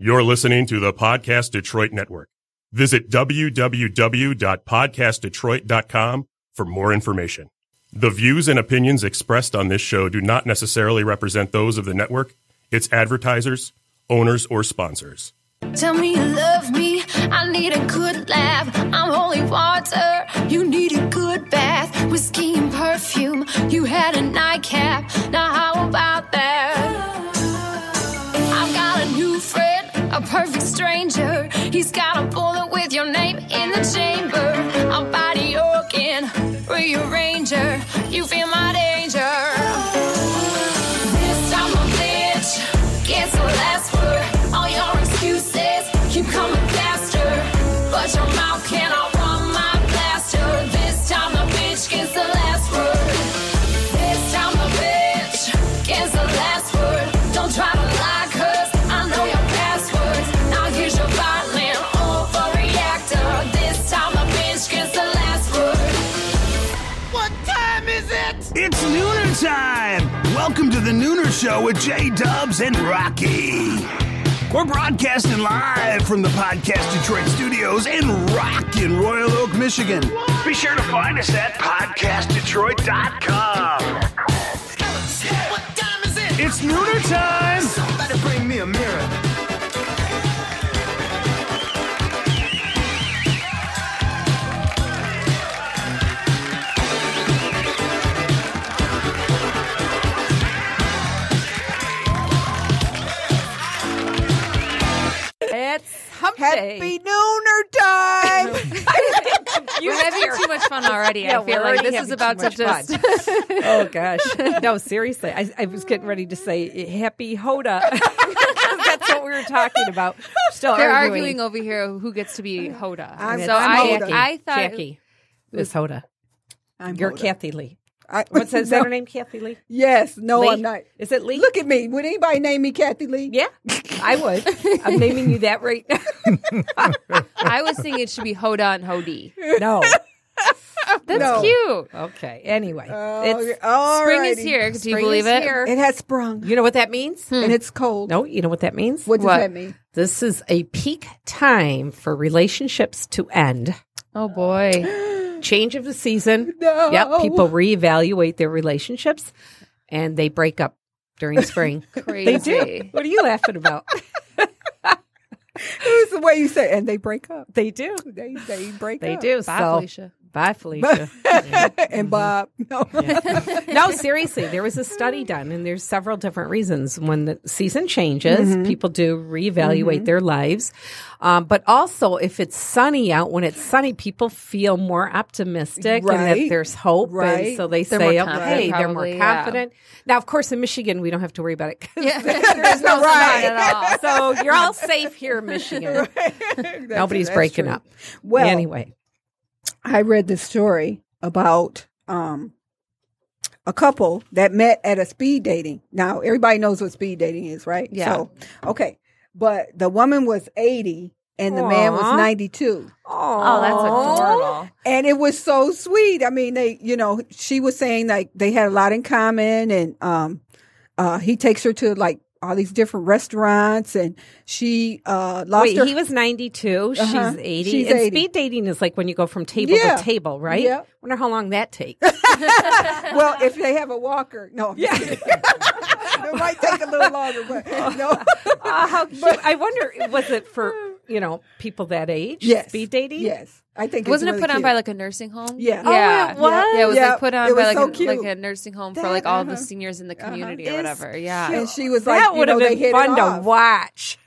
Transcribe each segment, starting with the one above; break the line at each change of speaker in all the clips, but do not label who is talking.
You're listening to the Podcast Detroit Network. Visit www.podcastdetroit.com for more information. The views and opinions expressed on this show do not necessarily represent those of the network, its advertisers, owners, or sponsors.
Tell me you love me. I need a good laugh. I'm holy water. You need a good bath. Whiskey and perfume. You had a nightcap. Now, how about that? Perfect stranger. He's got a bullet with your name in the chamber. I'm body organ, rearranger. You feel my danger. The
Nooner Show with J Dubs and Rocky. We're broadcasting live from the Podcast Detroit studios in rockin' Royal Oak, Michigan. Be sure to find us at podcastdetroit.com. It's Nooner time!
Somebody bring me a mirror.
It's hump day.
Happy Nooner time!
We're having too much fun already.
Yeah,
I feel like this is about to
much
just.
oh gosh, no, seriously, I, I was getting ready to say Happy Hoda. That's what we were talking about. Still
They're
arguing.
arguing over here who gets to be Hoda.
I'm-
so
I'm
I,
Hoda.
I thought
Jackie is Hoda.
I'm
You're
Hoda.
Kathie Lee.
I,
What's that? Is
no,
that her name? Kathie Lee.
Yes. No,
Lee?
I'm not.
Is it Lee?
Look at me. Would anybody name me Kathie Lee?
Yeah, I would. I'm naming you that right now.
I was thinking it should be Hoda and Hody.
no.
That's
No.
cute.
Okay. Anyway,
Oh,
it's
all
Spring is here. Do you believe it?
here.
It has sprung,
You know what that means? Hmm.
and it's cold.
No, you know what that means?
What does
What?
that mean?
This is a peak time for relationships to end.
Oh boy.
Change of the season.
No.
Yep, people reevaluate their relationships and they break up during spring.
Crazy.
they do. What are you laughing about?
It's the way you say, and they break up.
they do.
They they break
They
up.
do.
Bye,
so,
Felicia.
Bye, Felicia.
and Bob. No.
no, seriously, there was a study done, and there's several different reasons. When the season changes,
Mm-hmm.
people do reevaluate their lives. Um, but also, if it's sunny out, when it's sunny, people feel more optimistic and that there's hope.
Right.
And so they
They're
say,
more confident,
okay, they're more
probably, yeah.
confident. Now, of course, in Michigan, we don't have to worry about it. 'cause
Yeah, there's no
Right.
sun at all.
So you're all safe here in Michigan.
That's-
Nobody's breaking
true.
up.
Well,
anyway,
I read this story about um, a couple that met at a speed dating. Now, everybody knows what speed dating is, right?
Yeah.
So, okay. But the woman was 80 and the man was
Aw.
92.
Oh, that's adorable.
And it was so sweet. I mean, they, you know, she was saying like they had a lot in common and um uh he takes her to like all these different restaurants and she uh lost
Wait,
her
he was 92.
Uh-huh.
She's 80.
She's
and
80.
speed dating is like when you go from table
Yeah.
to table, right?
Yeah.
Wonder how long that takes.
well, if they have a walker, no. Yeah. it might take a little longer, but no.
Uh, how cute. I wonder, was it for, you know, people that age?
Yes.
Speed dating?
Yes. I think
Wasn't it
really
put on by like a nursing home?
Yeah. Oh,
Yeah.
it was?
Yeah, it was
Yeah,
like put on by like,
so
a, like a nursing home for like all the
uh-huh.
seniors in the community
It's
or whatever. Yeah.
and she was like,
that
you
would
know,
have
they
been
hit
fun
it
to
off.
watch.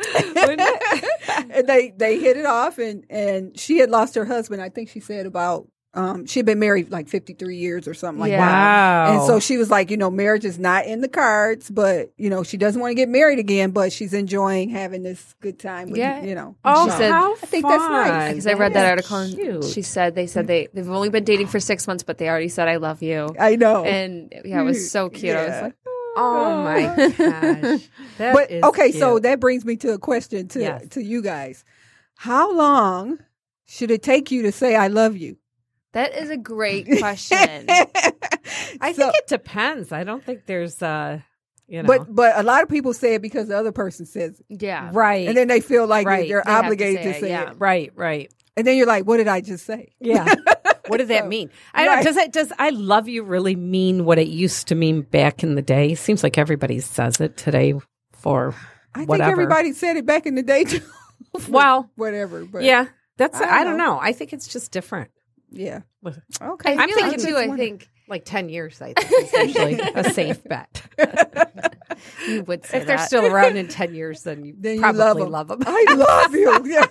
Wouldn't it?
and they they hit it off, and and she had lost her husband. I think she said about um she'd been married like fifty three years or something like
Yeah.
that.
Wow.
And so she was like, you know, marriage is not in the cards, but you know, she doesn't want to get married again, but she's enjoying having this good time with
Yeah.
you know.
oh,
She said-
how
I think that's nice.
fun.
Because I read that article and
cute.
she said they said they they've only been dating for six months, but they already said I love you.
I know.
And yeah, it was so cute. I was like,
Oh my gosh. That
but
is
okay, so that brings me to a question to
Yes.
to you guys. How long should it take you to say I love you?
That is a great question.
I
So-
think it depends. I don't think there's uh You know,
But but a lot of people say it because the other person says it,
Yeah.
right,
and then they feel like
Right.
they're
They have to say
to
it,
say
yeah.
it.
right, right.
And then you're like, what did I just say?
Yeah. what does that mean? I don't,
Right.
does it does I love you really mean what it used to mean back in the day? Seems like everybody says it today for
I
whatever.
think everybody said it back in the day too.
well,
Whatever. But
yeah. That's
I don't
I don't
know.
know. I think it's just different.
Yeah. Okay.
I'm thinking
like too. I think
Like 10 years I think is usually a safe bet.
you would say
if they're still around in 10 years then you
Then you
probably
love them.
love them.
I love you. Yeah.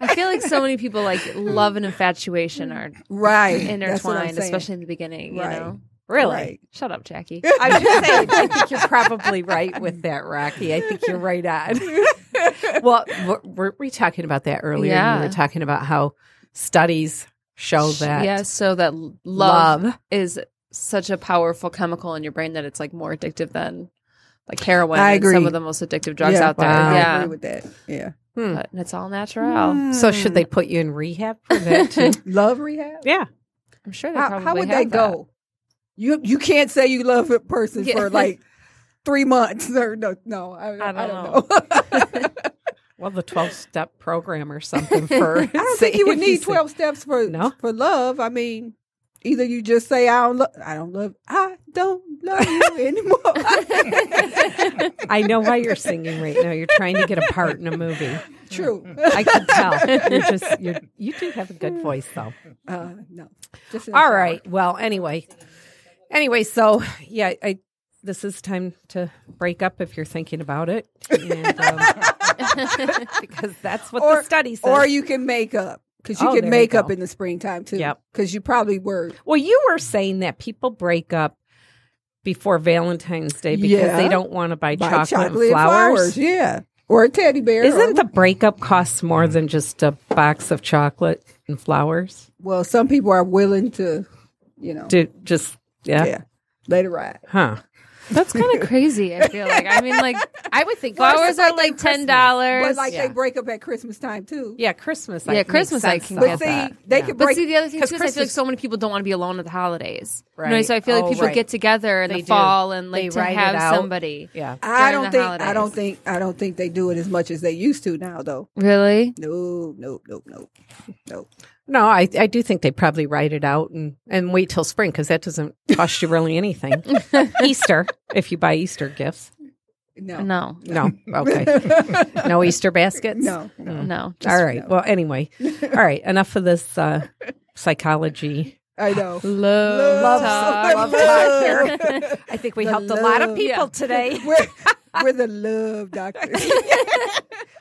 I feel like so many people like love and infatuation are
right. That's what I'm
intertwined, especially in the beginning.
Right.
You know.
Really?
Right.
Shut up, Jackie.
I'm just saying, I think you're probably right with that, Rocky. I think you're right on. well, were, were we talking about that earlier?
Yeah.
We were talking about how studies show that
yeah, so that love,
love.
is such a powerful chemical in your brain that it's like more addictive than like heroin.
I
and
agree.
Some of the most addictive drugs
Yeah.
out there.
Wow.
I
Yeah,
agree with that. Yeah. Hmm.
but it's all natural. Hmm.
So should they put you in rehab for that too?
Love rehab?
yeah.
I'm sure they
How,
probably
how would
have
they go? You you can't say you love a person
Yeah.
for like three months or no no I, I,
don't
don't, know.
Well, the 12 step program or something for.
I don't think you would need twelve steps for
No?
for love. I mean, either you just say I don't love I don't love I don't love you anymore.
I know why you're singing right now. You're trying to get a part in a movie.
True.
I can tell. You're just you're you do have a good voice though.
Uh, no. Just in the
All right. Well, anyway. Anyway, so yeah, I this is time to break up if you're thinking about it. And, um, because that's what
Or
the study says.
or you can make up because you
Oh,
can make up in the springtime too.
Yep.
Because you probably were.
well, you were saying that people break up before Valentine's Day because
Yeah.
they don't want to buy,
buy
chocolate, and
and
flowers.
Yeah. Or a teddy bear.
Isn't the breakup costs more than just a box of chocolate and flowers?
well, some people are willing to, you know,
To just yeah,
yeah, let it ride.
huh?
That's kind of crazy. I feel like. I mean, like
I would think
flowers are like ten dollars.
But like
Yeah.
they break up at Christmas time too.
Yeah, Christmas.
Yeah,
makes
Christmas I can
though.
But see,
that.
they
Yeah.
could
But
break.
see, the other thing too
'Cause
is I feel like so many people don't want to be alone at the holidays. You know,
Right.
so I feel like
Oh,
people
right.
get together in
They
the
do.
fall and like
They
to have somebody.
Yeah.
I don't
the
think. I don't think. I don't think they do it as much as they used to now, though.
Really?
No, no, no, no, no.
No, I I do think they probably write it out and and wait till spring because that doesn't cost you really anything. Easter, if you buy Easter gifts.
No,
No.
No, okay. No Easter baskets.
no, no.
No.
All right. Well, anyway, all right. Enough of this uh, psychology.
I know.
Love,
Love,
talk.
love
talk
here.
I think we
The
helped a lot of people
Yeah.
today.
We're, we're the love doctors.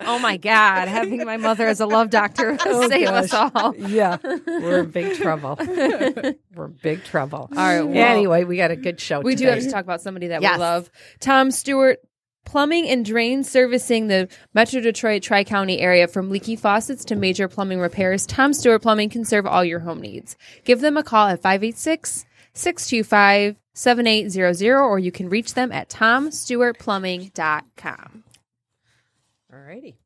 Oh my God. Having my mother as a love doctor oh, will save us all.
Yeah, we're in big trouble. We're in big trouble. All
right, well-
anyway, we got a good show.
We do have to talk about somebody that
Yes.
we love. Tom Stewart, plumbing and drain servicing the Metro Detroit Tri County area from leaky faucets to major plumbing repairs. Tom Stewart Plumbing can serve all your home needs. Give them a call at 586 625 7800 or you can reach them at tomstewartplumbing.com.
All righty.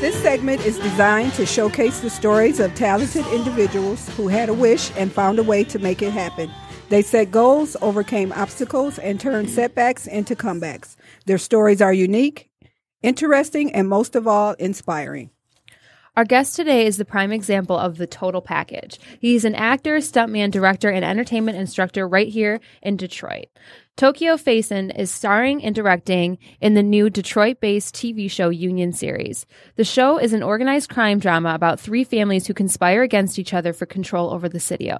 This segment is designed to showcase the stories of talented individuals who had a wish and found a way to make it happen. They set goals, overcame obstacles, and turned setbacks into comebacks. Their stories are unique, interesting, and most of all, inspiring.
Our guest today is the prime example of the total package. He's an actor, stuntman, director, and entertainment instructor right here in Detroit. Tokkyo Faison is starring and directing in the new Detroit based TV show Union Series. The show is an organized crime drama about three families who conspire against each other for control over the city.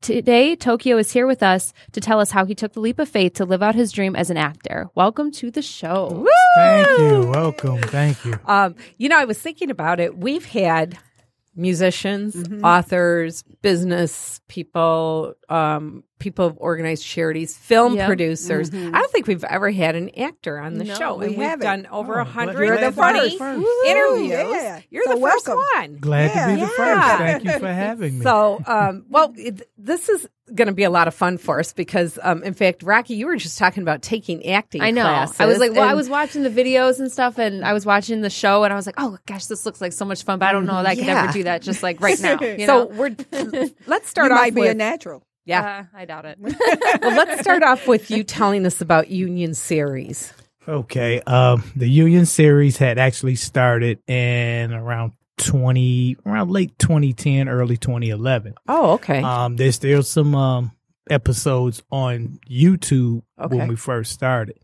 Today, Tokkyo is here with us to tell us how he took the leap of faith to live out his dream as an actor. Welcome to the show.
Thank you. Welcome. Thank you.
Um, you know, I was thinking about it. We've had musicians, authors, business people, um, people have organized charities, film
Yep.
producers. I don't think we've ever had an actor on the
No,
show.
we
and we've done over
Oh,
a
glad-
hundred
glad
and
to be the
twenty
first.
Woo,
interviews.
yeah.
You're
So
the first
welcome.
one.
Glad to be the
Yeah.
first. Thank you for having me.
So, um, well, it, this is going to be a lot of fun for us because, um, in fact, Rocky, you were just talking about taking acting.
I know.
classes,
I was like, well, I was watching the videos and stuff, and I was watching the show, and I was like, oh gosh, this looks like so much fun, but I don't know that I could
Yeah.
ever do that just like right now. You
so
know?
we're let's start
you
off
might be
with
a natural.
Yeah.
Uh, I doubt it.
well, let's start off with you telling us about Union Series.
Okay. Um, the Union series had actually started in around 20, around late 2010, early 2011.
Oh, okay.
Um, there's still some um, episodes on YouTube
Okay.
when we first started.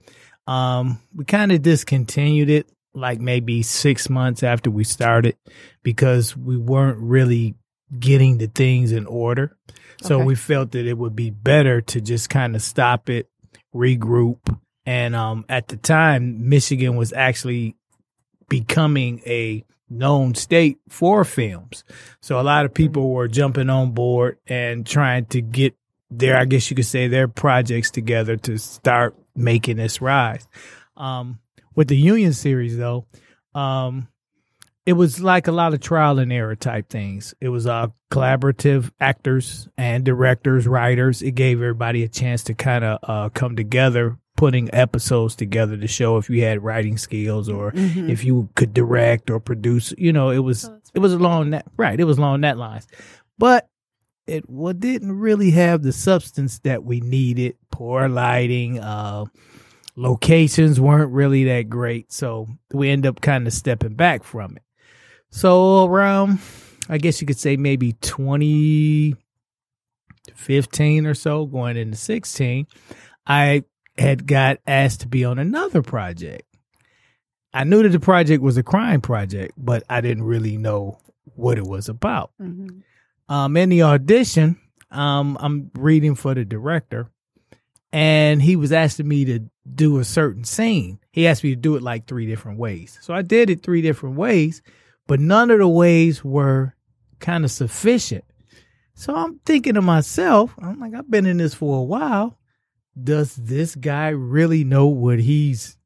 Um, we kind of discontinued it like maybe six months after we started because we weren't really getting the things in order. So
Okay.
we felt that it would be better to just kind of stop it, regroup. And um, at the time, Michigan was actually becoming a known state for films. So a lot of people were jumping on board and trying to get their, I guess you could say, their projects together to start making this rise. Um, with the Union series, though, um, it was like a lot of trial and error type things. It was uh, collaborative actors and directors, writers. It gave everybody a chance to kind of uh, come together, putting episodes together to show if you had writing skills or if you could direct or produce. You know, it was it was along that right. It was along that lines, but it wa- didn't really have the substance that we needed. Poor lighting, uh, locations weren't really that great, so we end up kind of stepping back from it. So around, I guess you could say maybe 2015 or so, going into 16, I had got asked to be on another project. I knew that the project was a crime project, but I didn't really know what it was about. Um, in the audition, um, I'm reading for the director, and he was asking me to do a certain scene. He asked me to do it like three different ways. So I did it three different ways, but none of the ways were kind of sufficient. So I'm thinking to myself, I'm like, I've been in this for a while. Does this guy really know what he's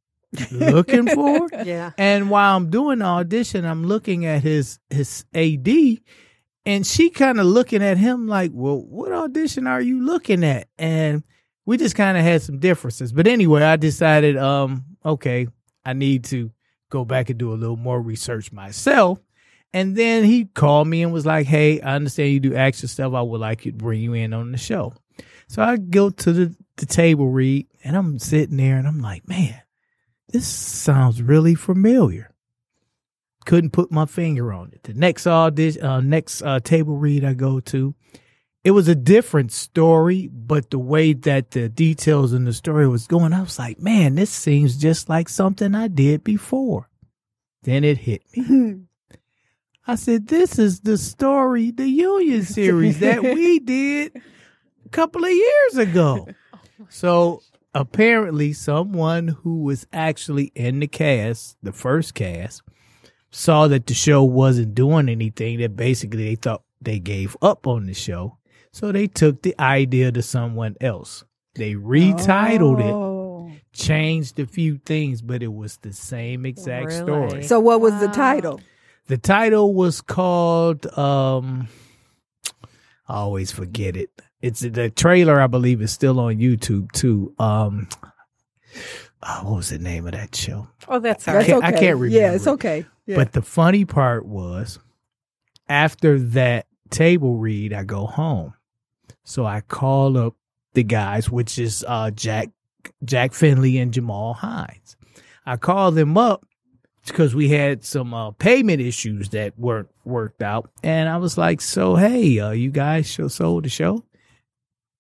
looking for?
yeah.
And while I'm doing the audition, I'm looking at his his AD, and she kind of looking at him like, "Well, what audition are you looking at?" And we just kind of had some differences. But anyway, I decided, um, okay, I need to go back and do a little more research myself. And then he called me and was like, "Hey, I understand you do action stuff. I would like to bring you in on the show." So I go to the the table read, and I'm sitting there, and I'm like, "Man." this sounds really familiar. Couldn't put my finger on it. The next audition, uh, next uh, table read I go to, it was a different story, but the way that the details in the story was going, I was like, man, this seems just like something I did before. Then it hit me. I said, this is the story, the Union series that we did a couple of years ago. Oh so apparently someone who was actually in the cast, the first cast, saw that the show wasn't doing anything, that basically they thought they gave up on the show. So they took the idea to someone else. They retitled it,
Oh.
changed a few things, but it was the same exact
Really?
story.
So what was the title?
The title was called um I always forget it. It's the trailer I believe is still on YouTube too. Um oh, what was the name of that show?
Oh, that's all
That's
right.
can't- I
okay.
can't remember.
Yeah, it's okay. Yeah.
But the funny part was after that table read, I go home. So I call up the guys, which is uh Jack Jack Finley and Jamal Hines. I call them up because we had some uh, payment issues that weren't worked out, and I was like, "So hey, uh, you guys show sold the show?"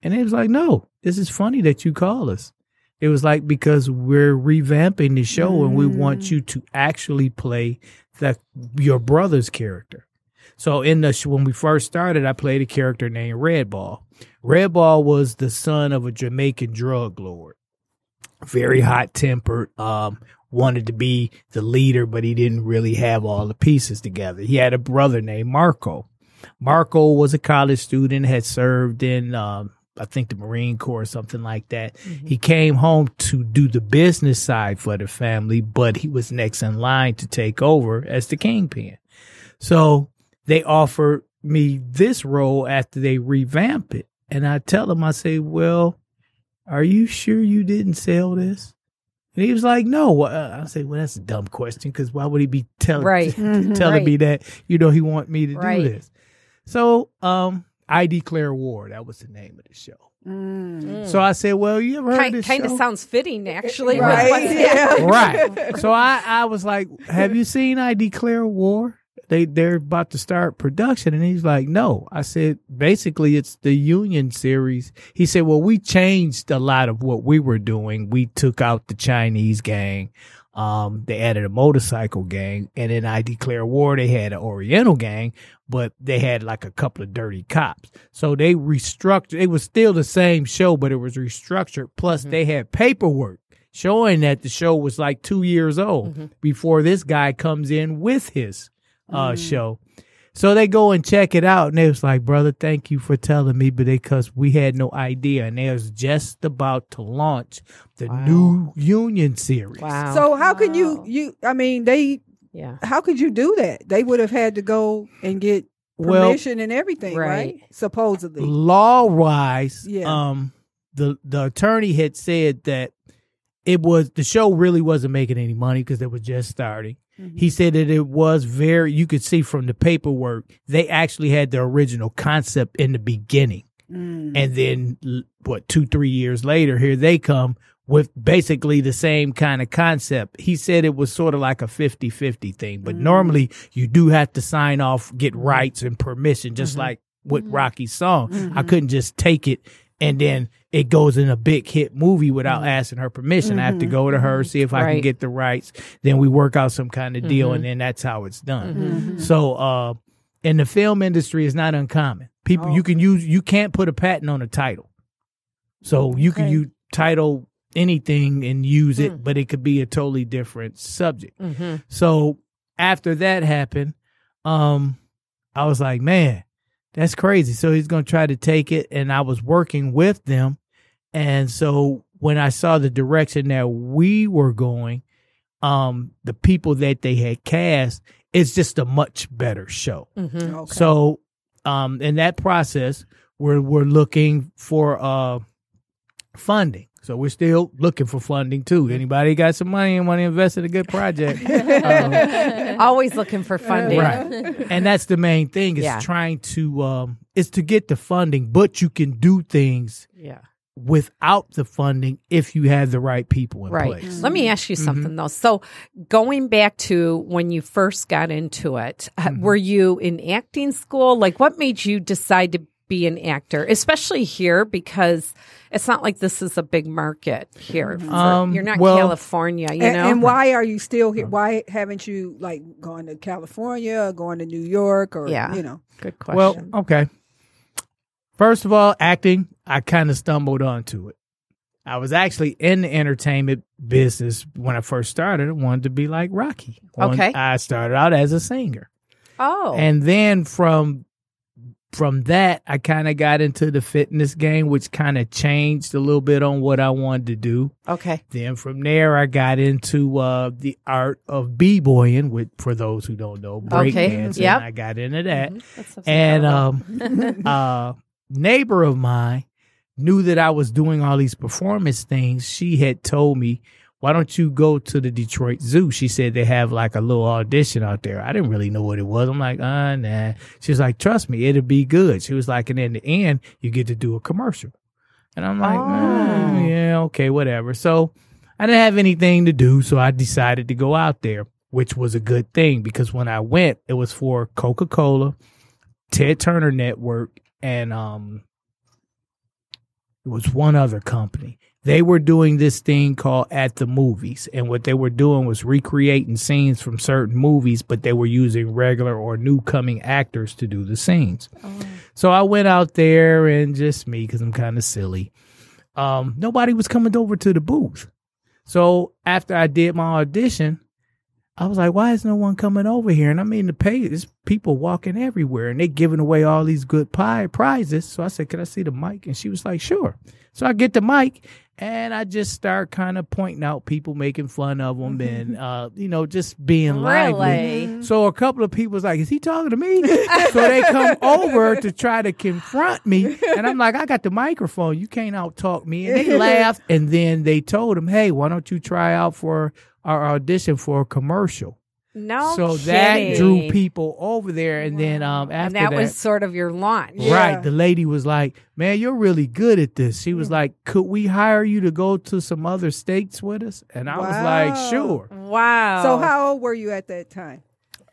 And it was like, "No, this is funny that you call us." It was like because we're revamping the show and we want you to actually play the your brother's character. So in the when we first started, I played a character named Red Ball. Red Ball was the son of a Jamaican drug lord, very hot tempered. Um, wanted to be the leader, but he didn't really have all the pieces together. He had a brother named Marco. Marco was a college student, had served in um, I think the Marine Corps or something like that. He came home to do the business side for the family, but he was next in line to take over as the kingpin. So they offered me this role after they revamp it. And I tell them, I say, well, are you sure you didn't sell this? And he was like, no. Uh, I say, well, that's a dumb question because why would he be telling
Right.
telling
Right.
me that, you know, he want me to
Right.
do this. So, um, I declare war. That was the name of the show. So I said, well, you ever heard
Kind,
this
kind of sounds fitting, actually. with
Right? Yeah.
right. So I, I was like, "Have you seen I Declare War?" They they're about to start production, and he's like, "No." I said, "Basically, it's the Union series." He said, "Well, we changed a lot of what we were doing. We took out the Chinese gang." Um, they added a motorcycle gang, and then I Declare War, they had an Oriental gang, but they had like a couple of dirty cops. So they restructured. It was still the same show, but it was restructured. Plus, they had paperwork showing that the show was like two years old before this guy comes in with his uh, show. So they go and check it out, and they was like, "Brother, thank you for telling me," but they because we had no idea, and they was just about to launch the new Union series.
Wow.
So how can you you? I mean, they.
yeah.
How could you do that? They would have had to go and get
Well,
permission and everything, right?
right.
Supposedly.
law wise,
Yeah.
um, the the attorney had said that it was the show really wasn't making any money because they were just starting. He mm-hmm. said that it was very. You could see from the paperwork they actually had the original concept in the beginning,
Mm.
and then what two three years later, here they come with basically the same kind of concept. He said it was sort of like a 50-50 thing, but mm. normally you do have to sign off, get mm-hmm. rights and permission, just mm-hmm. like with Rocky's song. I couldn't just take it and then it goes in a big hit movie without mm-hmm. asking her permission. I have to mm-hmm. go to her, mm-hmm. see if I can get the rights. Then we work out some kind of deal, and then that's how it's done. So, uh, in the film industry, it's not uncommon. People, you oh. can use, you can't put a patent on a title. So you can
Okay.
use title anything and use it, mm. but it could be a totally different subject. So after that happened, um, I was like, man, that's crazy. So he's gonna try to take it, and I was working with them, and so when I saw the direction that we were going, um, the people that they had cast, it's just a much better show.
Mm-hmm.
Okay.
So, um, in that process, we're we're looking for uh funding. So we're still looking for funding too. Anybody got some money and want to invest in a good project? Um,
Always looking for funding.
right, and that's the main thing is
Yeah.
trying to um is to get the funding, but you can do things
Yeah.
without the funding if you have the right people in
Right.
place.
Let me ask you something though. So, going back to when you first got into it, uh, were you in acting school? Like, what made you decide to be an actor, especially here? Because it's not like this is a big market here. for-
Um,
you're not
well-
California, you
and,
know?
and why are you still here? Why haven't you like gone to California, or going to New York, or
Yeah.
you know?
Good question.
Well, okay. First of all, acting, I kind of stumbled onto it. I was actually in the entertainment business when I first started. I wanted to be like Rocky. I wanted-
Okay.
I started out as a singer.
oh,
And then from from that, I kind of got into the fitness game, which kind of changed a little bit on what I wanted to do.
okay.
Then from there, I got into uh, the art of b-boying, with for those who don't know, break
Okay.
dancing.
Yep.
I got into that.
So
And um, a neighbor of mine knew that I was doing all these performance things. She had told me, "Why don't you go to the Detroit Zoo?" She said they have like a little audition out there. I didn't really know what it was. I'm like, "Uh, nah." She was like, "Trust me, it'll be good." She was like, and in the end, you get to do a commercial. And I'm like, "Uh, yeah, okay, whatever. So I didn't have anything to do, so I decided to go out there, which was a good thing because when I went, it was for Coca Cola, Ted Turner Network, and um, it was one other company. They were doing this thing called At the Movies, and what they were doing was recreating scenes from certain movies, but they were using regular or new coming actors to do the scenes. So I went out there and just me because I'm kind of silly. Um, nobody was coming over to the booth. So after I did my audition, I was like, why is no one coming over here? And I mean, the pay is people walking everywhere and they giving away all these good pie prizes. So I said, can I see the mic? And she was like, sure. So I get the mic and I just start kind of pointing out people making fun of them mm-hmm. and, uh, you know, just being lively.
Really?
So a couple of people was like, is he talking to me? so they come over to try to confront me. And I'm like, I got the microphone. You can't out talk me. And they laughed. And then they told him, hey, why don't you try out for our audition for a commercial?
No,
so that drew people over there. And then um, after
And that, was sort of your launch.
Right. The lady was like, Man, you're really good at this. She was like, Could we hire you to go to some other states with us? And I was like, Sure.
Wow.
So how old were you at that time?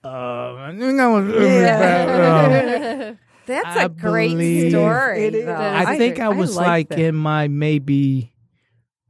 Uh, I think I was uh,
That's
I
a great
believe-
story.
It is.
I think I was like
that.
in my maybe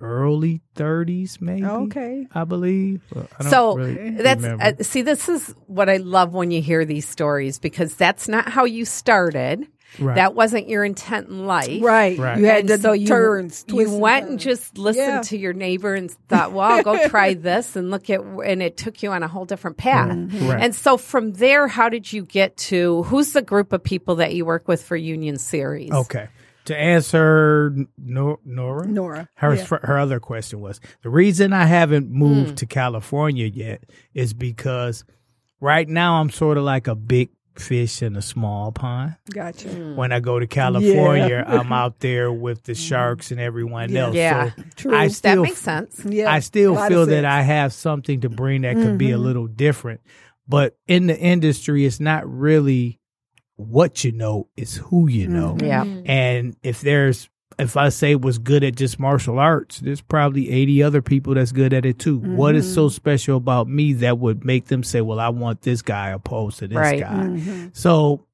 early 30s, maybe.
Okay.
I believe. Well, I don't
so
really
that's uh, see this is what i love when you hear these stories because that's not how you started
Right.
that wasn't your intent in life
Right.
Right.
You had
and
the
so you,
turns.
you
twists
went and
turns.
just listened
Yeah.
to your neighbor and thought well i'll go try this and look at and it took you on a whole different path
Mm-hmm.
Right.
and so from there how did you get to who's the group of people that you work with for union series
Okay. To answer Nor- Nora,
Nora.
her
Yeah.
fir- her other question was the reason I haven't moved
Hmm.
to California yet is because right now I'm sort of like a big fish in a small pond.
Gotcha.
When I go to California, I'm out there with the sharks and everyone
Yeah.
else.
Yeah.
So
True.
I
that makes sense
Yeah.
I still
a lot of
feel that. I have something to bring that could be a
Mhm.
little different. But in the industry, it's not really what you know, it's who you know.
yeah
And if there's, if I say was good at just martial arts, there's probably 80 other people that's good at it too. What is so special about me that would make them say, well, I want this guy opposed to this
Right.
guy?
Mm-hmm.
So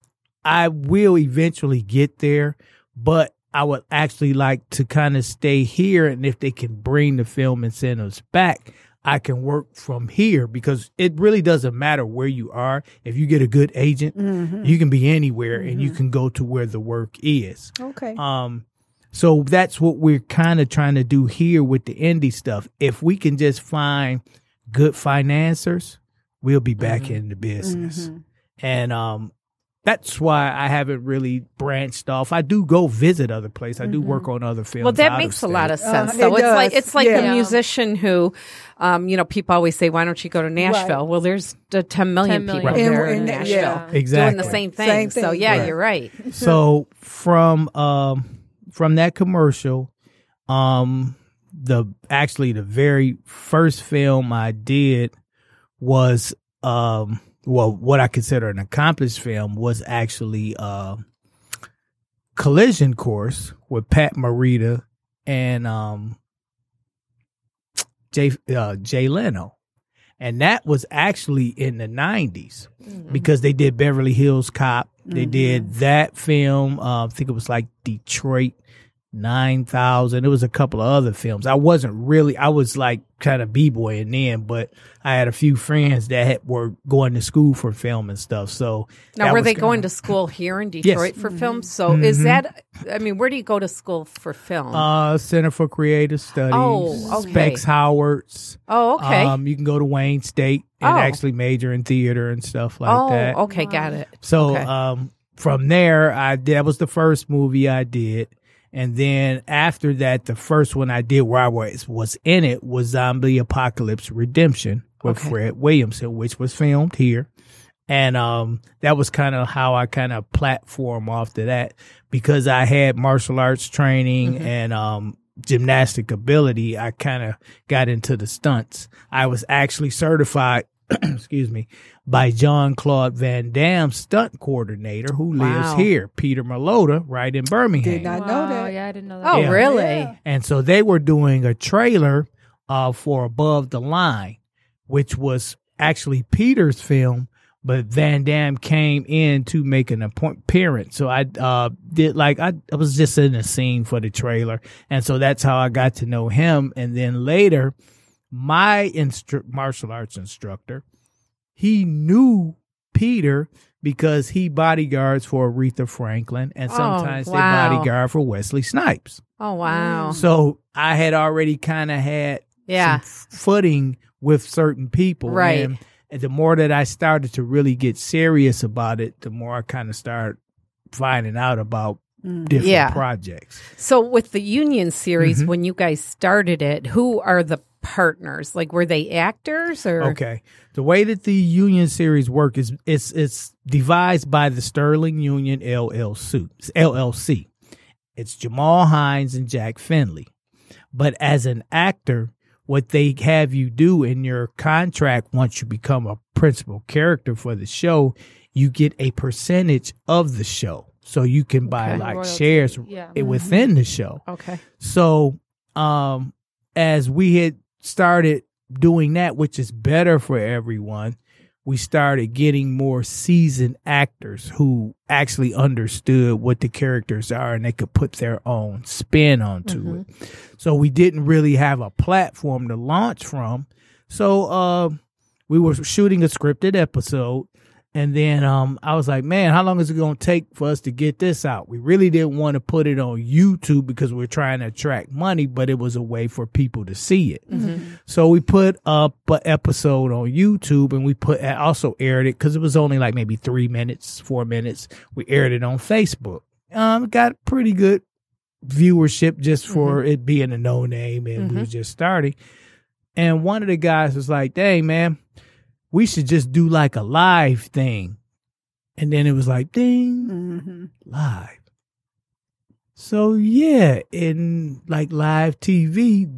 I will eventually get there, but I would actually like to kind of stay here. And if they can bring the film incentives back, I can work from here because it really doesn't matter where you are. If you get a good agent,
Mm-hmm.
you can be anywhere and you can go to where the work is.
Okay.
Um, so that's what we're kind of trying to do here with the indie stuff. If we can just find good financiers, we'll be back
Mm-hmm.
in the business.
Mm-hmm.
And um, that's why I haven't really branched off. I do go visit other places. I do work on other films.
Mm-hmm. Well, that makes a lot of sense.
Uh,
so
it
it's like
does.
it's like
Yeah.
a musician who, um, you know, people always say, "Why don't you go to Nashville?"
Right.
Well, there's uh, 10 million
10 million.
people
And-
there in
and-
Nashville
yeah.
exactly
doing the same thing.
Same
So yeah,
Right.
you're right.
so from um from that commercial um the actually the very first film i did was um well what i consider an accomplished film was actually uh collision course with pat morita and um jay uh jay leno and that was actually in the 90s because they did Beverly Hills Cop. They did that film. Uh, I think it was like Detroit 9000. It was a couple of other films. I wasn't really, I was like kind of b-boying then, but I had a few friends that had, were going to school for film and stuff. So
Now, were they
kinda-
going to school here in
Yes.
Detroit for film? So is
Mhm.
that? I mean, where do you go to school for film?
Uh, Center for Creative Studies.
Oh, okay.
Specs Howards.
oh, okay.
Um, you can go to Wayne State and
Oh.
actually major in theater and stuff like
oh,
that.
okay, got it.
So
Okay.
um, from there, I that was the first movie I did, and then after that, the first one I did where I was was in it was Zombie Apocalypse Redemption with
Okay.
Fred Williamson, which was filmed here, and um, that was kind of how I kind of platform off to that because I had martial arts training
Mm-hmm.
and um. Gymnastic ability, I kind of got into the stunts. I was actually certified excuse me, by John Claude Van Damme, stunt coordinator who lives
Wow.
here, Peter Malota, right in Birmingham.
Did not know that.
Yeah, I didn't know that.
Oh,
Yeah.
really?
Yeah.
And so they were doing a trailer uh, for Above the Line, which was actually Peter's film, but Van Damme came in to make an appearance. So I uh, did like I, I was just in a scene for the trailer, and so that's how I got to know him. And then later, my instru- martial arts instructor, he knew Peter because he bodyguards for Aretha Franklin, and
Oh,
sometimes
wow.
they bodyguard for Wesley Snipes.
Oh, wow.
So I had already kind of had
Yeah.
some f- footing with certain people.
Right.
And And the more that I started to really get serious about it, the more I kind of started finding out about different
Yeah.
projects.
So with the Union series,
Mm-hmm.
when you guys started it, who are the partners? Like, were they actors or?
Okay. The way that the union series work is it's it's devised by the Sterling Union LLC. LLC. It's Jamal Hines and Jack Finley. But as an actor, what they have you do in your contract once you become a principal character for the show, you get a percentage of the show. So you can buy
Okay.
like
Royalty,
shares
yeah.
within the show.
Okay.
So, um, as we had started doing that, which is better for everyone, we started getting more seasoned actors who actually understood what the characters are and they could put their own spin onto it. So we didn't really have a platform to launch from. So, uh, we were shooting a scripted episode and then um, I was like, man, how long is it going to take for us to get this out? We really didn't want to put it on YouTube because we're trying to attract money, but it was a way for people to see it. So we put up an episode on YouTube and we put also aired it because it was only like maybe three minutes, four minutes. We aired it on Facebook. Um, got pretty good viewership just for it being a no name and we was just starting. And one of the guys was like, dang, man, we should just do like a live thing. And then it was like, ding,
hmm
live. So yeah, in like live TV,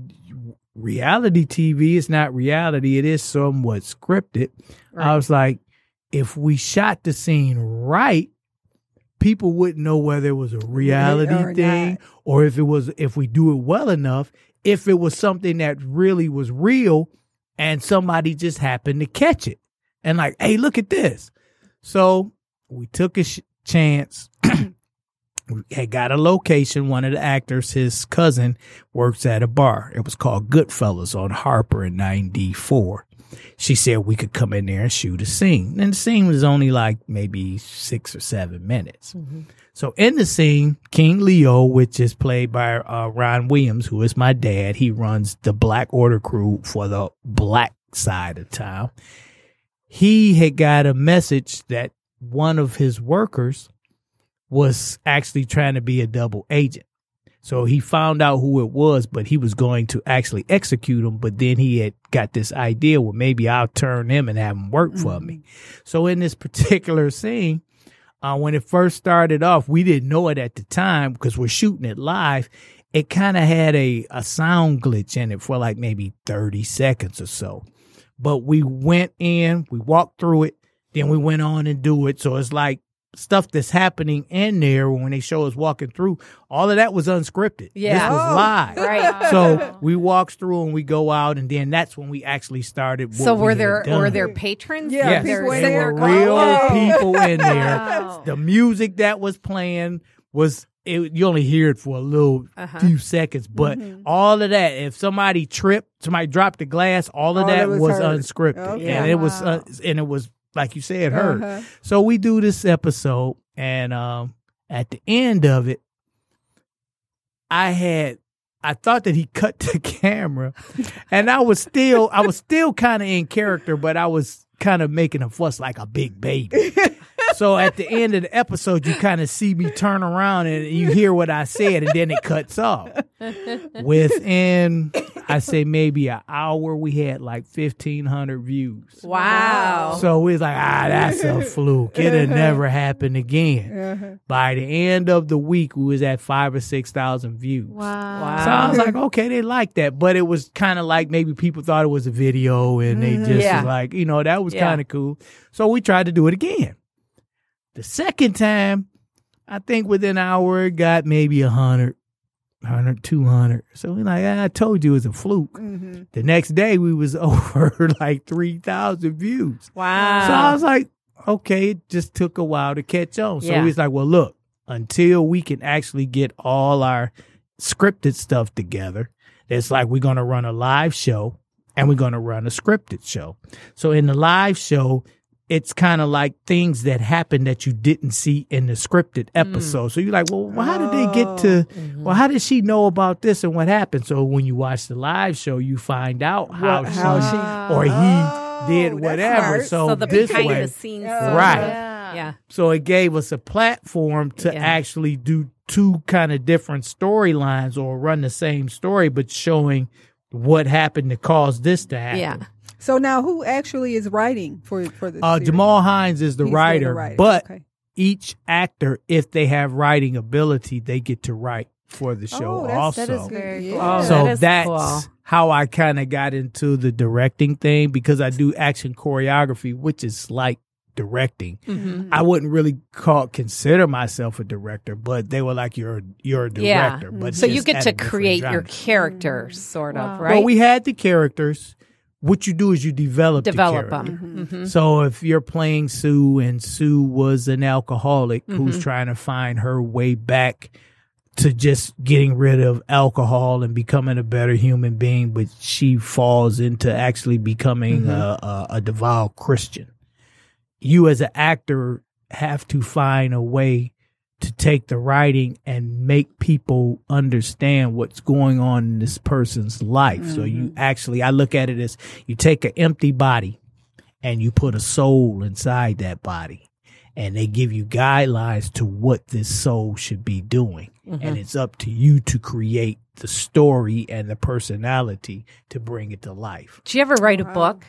reality TV is not reality. It is somewhat scripted. I was like, if we shot the scene right, people wouldn't know whether it was a reality
or
thing
not.
or if it was if we do it well enough, if it was something that really was real and somebody just happened to catch it and like, hey, look at this. So we took a sh- chance. we had got a location. One of the actors, his cousin, works at a bar. It was called Goodfellas on Harper in '94. She said we could come in there and shoot a scene, and the scene was only like maybe six or seven minutes. So in the scene, King Leo, which is played by uh, Ron Williams, who is my dad, he runs the Black Order crew for the black side of town. He had got a message that one of his workers was actually trying to be a double agent. So he found out who it was, but he was going to actually execute him. But then he had got this idea, well, maybe I'll turn him and have him work for me. So in this particular scene, uh, when it first started off, we didn't know it at the time because we're shooting it live. It kind of had a, a sound glitch in it for like maybe 30 seconds or so. But we went in, we walked through it, then we went on and do it. So it's like stuff that's happening in there when they show us walking through. All of that was unscripted.
Yeah.
This was
Oh.
live.
Right.
So we walked through and we go out, and then that's when we actually started. What
So
we
were
had
there
done.
were there patrons?
Yeah,
Yes,
people
there
there
were real
"Whoa."
people in there.
Wow.
The music that was playing was it, you only hear it for a little
Uh-huh.
few seconds, but all of that. If somebody tripped, somebody dropped the glass, all of
All
that
that was
was unscripted,
Okay.
and it was uh, and it was like you said, heard.
Uh-huh.
So we do this episode, and um, at the end of it, I had I thought that he cut the camera, and I was still I was still kind of in character, but I was kind of making a fuss like a big baby. so at the end of the episode, you kind of see me turn around and you hear what I said, and then it cuts off. Within, I say maybe an hour, we had like fifteen hundred views.
Wow.
So we was like, ah, that's a fluke. It'll never happen again.
Uh-huh.
By the end of the week, we was at five or six thousand views.
Wow.
So I was like, okay, they like that, but it was kind of like maybe people thought it was a video, and they just
Yeah.
was like, you know, that was
Yeah.
kind of cool. So we tried to do it again. The second time, I think within an hour, it got maybe a hundred. 100, 200. So we like, ah, I told you it was a fluke.
Mm-hmm.
The next day we was over like 3,000 views.
Wow.
So I was like, okay, it just took a while to catch on. So
Yeah.
he's like, well, look, until we can actually get all our scripted stuff together, it's like we're going to run a live show and we're going to run a scripted show. So in the live show, it's kind of like things that happen that you didn't see in the scripted mm. episode. So you're like, well, well, how did they get to, oh, well, mm-hmm. how did she know about this and what happened? So when you watch the live show, you find out how,
What- how
she,
she-
or he did
oh,
whatever. So,
So the
this
behind
way,
the scenes,
Yeah.
Right.
Yeah.
Yeah.
so it gave us a platform to
Yeah.
actually do two kind of different storylines or run the same story, but showing what happened to cause this to happen.
Yeah.
So now, who actually is writing for for this?
Uh,
series?
Jamal Hines is the
He's doing
writer,
writing.
but
Okay.
each actor, if they have writing ability, they get to write for the show
Oh, that's-
also.
That is very cool.
So
that is
that's
cool.
how I kind of got into the directing thing because I do action choreography, which is like directing.
Mm-hmm.
I wouldn't really call consider myself a director, but they were like, "You're you're a
Yeah.
director." But
So you get to
a different
create your
genre.
character, sort of, right?
Well, we had the characters. What you do is you develop
develop
the character.
them. Mhm.
So if you're playing Sue and Sue was an alcoholic
Mm-hmm.
who's trying to find her way back to just getting rid of alcohol and becoming a better human being, but she falls into actually becoming
Mm-hmm.
a, a, a devout Christian. You as an actor have to find a way to take the writing and make people understand what's going on in this person's life. So you mm-hmm. actually, I look at it as you take an empty body and you put a soul inside that body and they give you guidelines to what this soul should be doing. Mm-hmm. And it's up to you to create the story and the personality to bring it to life.
Do you ever write a book?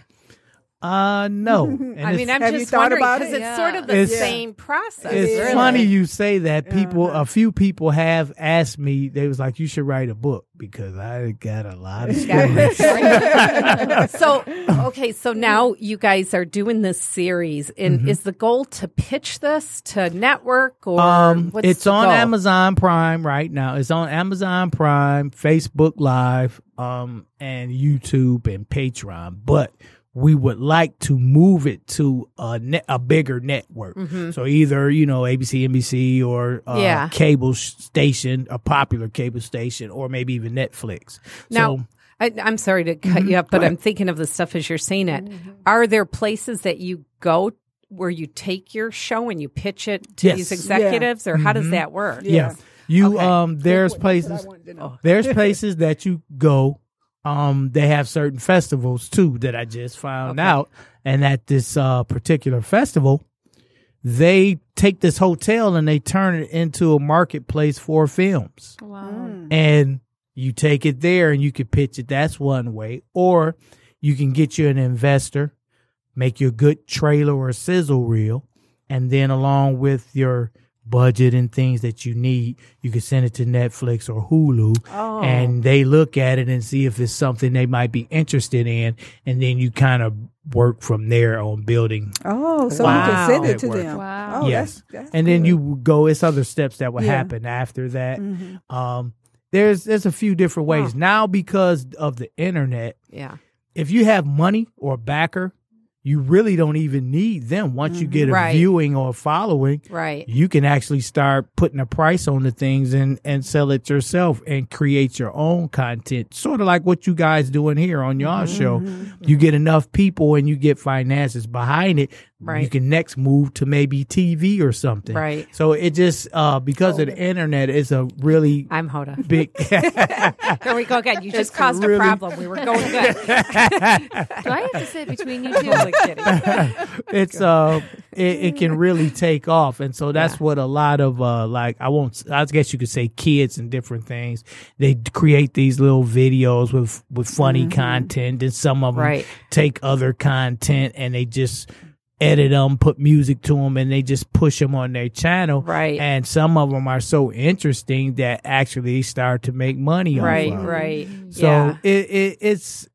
Uh no And
I mean, I'm
Have you
just
thought
wondering
about
because
it?
it's sort of the
It's-
same process.
it's
really.
funny you say that people
Uh-huh.
a few people have asked me they was like you should write a book because i got a lot of stories
so okay, so now you guys are doing this series, and
Mm-hmm.
is the goal to pitch this to network or
Um,
what's
it's on
goal?
Amazon Prime right now. It's on Amazon Prime, Facebook Live, um, and YouTube and Patreon. But we would like to move it to a net, a bigger network. So either you know ABC, NBC, or uh,
Mm-hmm. Yeah.
cable station, a popular cable station, or maybe even Netflix.
Now,
so,
I, I'm sorry to cut you up, but I'm thinking of the stuff as you're saying it. Are there places that you go where you take your show and you pitch it to
Yes.
these executives, or how does that work?
yeah, you
Okay.
um, there's places. There's places that you go. Um, they have certain festivals too that I just found out. And at this uh, particular festival, they take this hotel and they turn it into a marketplace for films.
Wow.
And you take it there and you can pitch it. That's one way. Or you can get you an investor, make you a good trailer or sizzle reel, and then along with your budget and things that you need, you can send it to Netflix or Hulu
Oh.
and they look at it and see if it's something they might be interested in and then you kind of work from there on building
Oh, so you can send it to
Network.
them.
Wow.
Oh,
yes.
that's, that's
and then
good.
you go it's other steps that will
Yeah.
happen after that
Mhm.
um there's there's a few different ways
Wow.
now because of the internet
Yeah.
if you have money or a backer you really don't even need them once you get a
Right.
viewing or a following
Right.
you can actually start putting a price on the things and and sell it yourself and create your own content sort of like what you guys doing here on your
Mm-hmm.
show you get enough people and you get finances behind it you can next move to maybe tv or something
Right.
so it just uh because of the internet it's a really
I'm Hoda.
big
There we go again. You just caused
really-
a problem. We were going good.
Do I have to sit between you two?
totally kidding.
it's uh it, it can really take off and so that's what a lot of uh like i won't i guess you could say kids and different things they create these little videos with with funny content and some of them
Right.
take other content and they just edit them put music to them and they just push them on their channel
Right.
and some of them are so interesting that actually start to make money
Right.
of 'em.
Right.
So
yeah.
it, it it's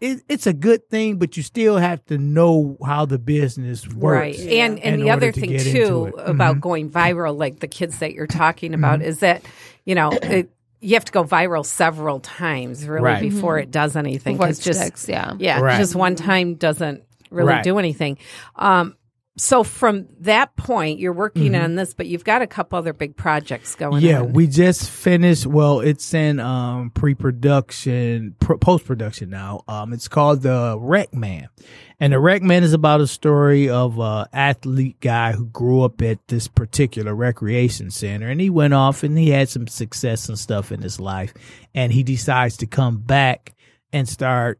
it, it's a good thing, but you still have to know how the business works.
Right. And and the other
to
thing too
it.
about
Mhm.
going viral, like the kids that you're talking about, is that you know it, you have to go viral several times really
Right.
before it does anything.
Before
just
sticks, yeah.
yeah,
Right.
just one time doesn't really
Right.
do anything. Um, so from that point, you're working
Mm-hmm.
on this, but you've got a couple other big projects going.
Yeah,
on.
we just finished. Well, it's in um, pre-production, pr- post-production now. Um, it's called the Rec Man, and the Rec Man is about a story of a athlete guy who grew up at this particular recreation center, and he went off and he had some success and stuff in his life, and he decides to come back and start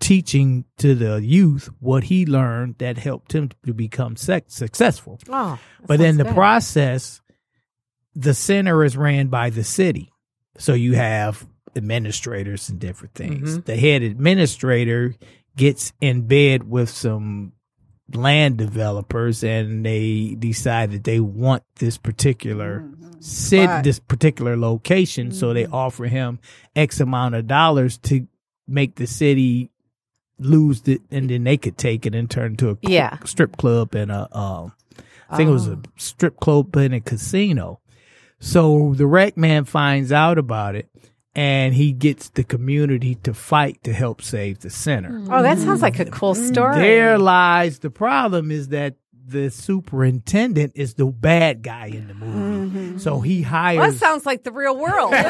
teaching to the youth what he learned that helped him to become sec- successful.
Oh,
But in the
good.
process, the center is ran by the city. So you have administrators and different things. The head administrator gets in bed with some land developers and they decide that they want this particular city,
Right.
this particular location. So they offer him X amount of dollars to make the city lose it and then they could take it and turn it into a
Yeah.
strip club and a um I think it was a strip club and a casino. So the rec man finds out about it and he gets the community to fight to help save the center.
Oh, that sounds like a cool story.
There lies the problem is that the superintendent is the bad guy in the movie. Mm-hmm. So he hires
Well, that sounds like the real world.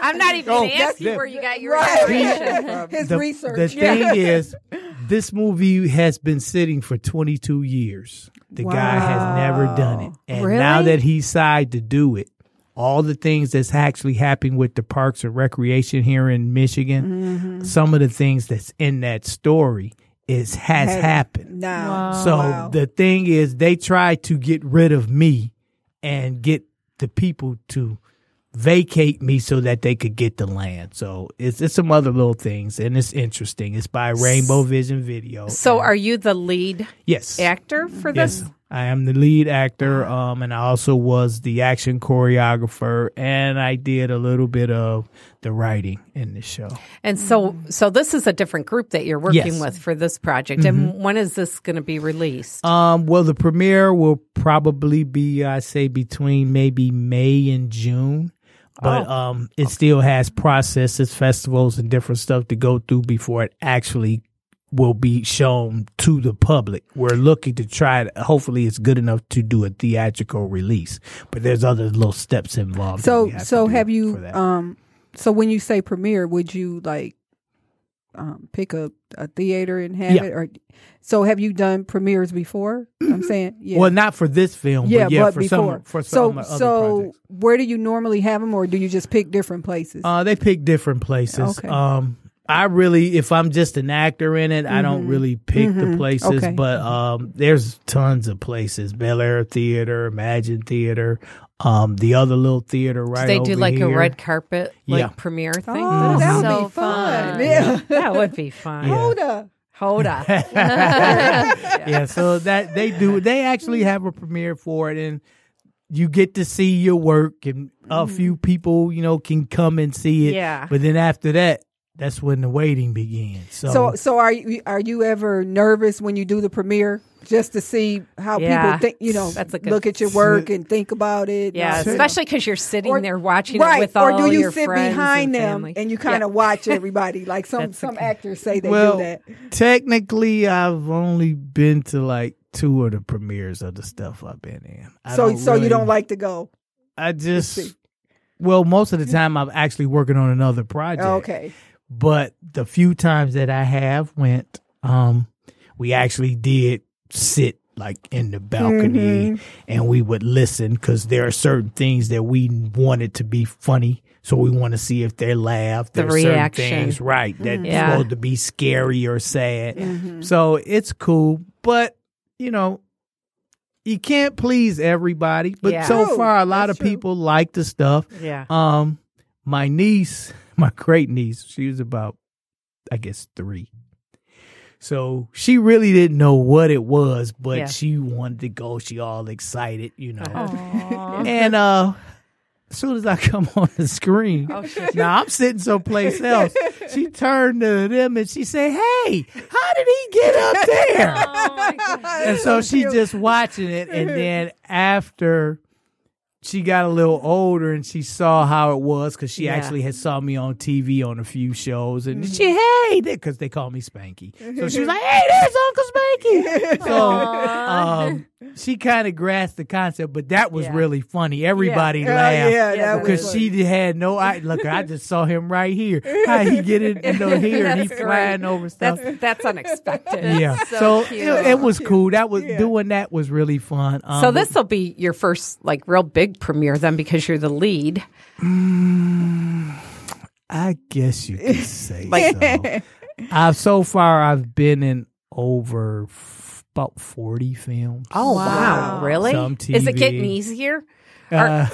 I'm not even going to ask you where you got your
Right.
information from.
His
the,
research.
the thing is, this movie has been sitting for 22 years. The guy has never done it. And now that he decided to do it, all the things that's actually happening with the parks and recreation here in Michigan, mm-hmm. some of the things that's in that story is has
Has-
happened.
Now,
So
Wow.
the thing is, they try to get rid of me and get the people to vacate me so that they could get the land. So it's it's some other little things, and it's interesting. It's by Rainbow Vision Video.
So,
And-
are you the lead
yes,
actor for this?
I am the lead actor, um, and I also was the action choreographer, and I did a little bit of the writing in the show.
And so, so this is a different group that you're working
Yes. Mm-hmm.
with for this project. And when is this going to be released?
Um, well, the premiere will probably be, I say, between maybe May and June. But um, it still has processes, festivals, and different stuff to go through before it actually will be shown to the public. We're looking to try it. Hopefully, it's good enough to do a theatrical release. But there's other little steps involved.
so
have
so have you um so when you say premiere, would you like um pick a, a theater and have
Yeah.
it or so have you done premieres before? I'm saying yeah.
Well, not for this film,
yeah,
but yeah,
but
for
before.
some for
so
some other
so
projects.
where do you normally have them, or do you just pick different places?
Uh, they pick different places.
Okay.
Um, I really, if I'm just an actor in it, I don't really pick the places.
Mm-hmm. Okay.
But um, there's tons of places: Bel Air Theater, Imagine Theater, um, the other little theater right.
Do they do
over
like a red carpet like
Yeah.
premiere thing?
oh, that would
So
be fun.
fun.
Yeah.
that would be fun.
Hold up.
Hold up.
yeah, so that they do. They actually have a premiere for it, and you get to see your work, and a few people, you know, can come and see it.
Yeah.
But then after that, that's when the waiting begins. So,
So so are you are you ever nervous when you do the premiere just to see how
Yeah.
people think you know
That's good-
look at your work and think about it?
Yeah,
Like-
especially because you're sitting
Or-
there watching
right.
it with all
or do you sit behind
and
them
family.
and you kind
Yeah.
of watch everybody like some
That's
some
good-
actors say they
well,
do that.
technically, I've only been to like two of the premieres of the stuff I've been in. I
So
don't
so you don't like to go.
I just. Well, most of the time I'm actually working on another project.
Okay.
But the few times that I have went, um, we actually did sit like in the balcony
Mm-hmm.
and we would listen because there are certain things that we wanted to be funny. So we want to see if they laugh.
The
There are certain
reaction.
things, right? That's
Yeah.
supposed to be scary or sad.
Mm-hmm.
So it's cool, but you know, you can't please everybody. But
Yeah.
so far, a lot
That's
of
true.
people like the stuff.
Yeah.
Um, my niece, my great niece, she was about, I guess, three. So she really didn't know what it was, but
Yeah.
she wanted to go. She all excited, you know.
Aw.
And uh, as soon as I come on the screen,
Oh,
now I'm sitting someplace else. She turned to them and she said, "Hey, how did he get up there?"
Oh,
and so she just watching it and then after she got a little older and she saw how it was because she
Yeah.
actually had saw me on TV on a few shows and
Mm-hmm.
she hey because they call me Spanky so she was like hey there's Uncle Spanky so um, she kind of grasped the concept but that was
Yeah.
really funny everybody
Oh,
laughed
yeah, that was
because
funny.
she had no I look I just saw him right here how he get it in you know here and he
That's
flying over stuff
That's that's unexpected.
yeah.
so
So, it, it was cool. That was doing that was really fun. Um,
So this will be your first like real big premiere then because you're the lead.
I I guess you could say so. I've so far I've been in over f- about forty films.
Oh wow,
Wow.
really?
Some
Is it getting easier?
Uh,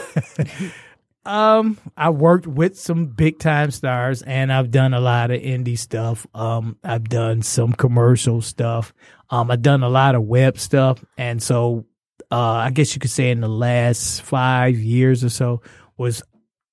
um, I worked with some big time stars, and I've done a lot of indie stuff. Um, I've done some commercial stuff. Um, I've done a lot of web stuff, and so uh, I guess you could say in the last five years or so was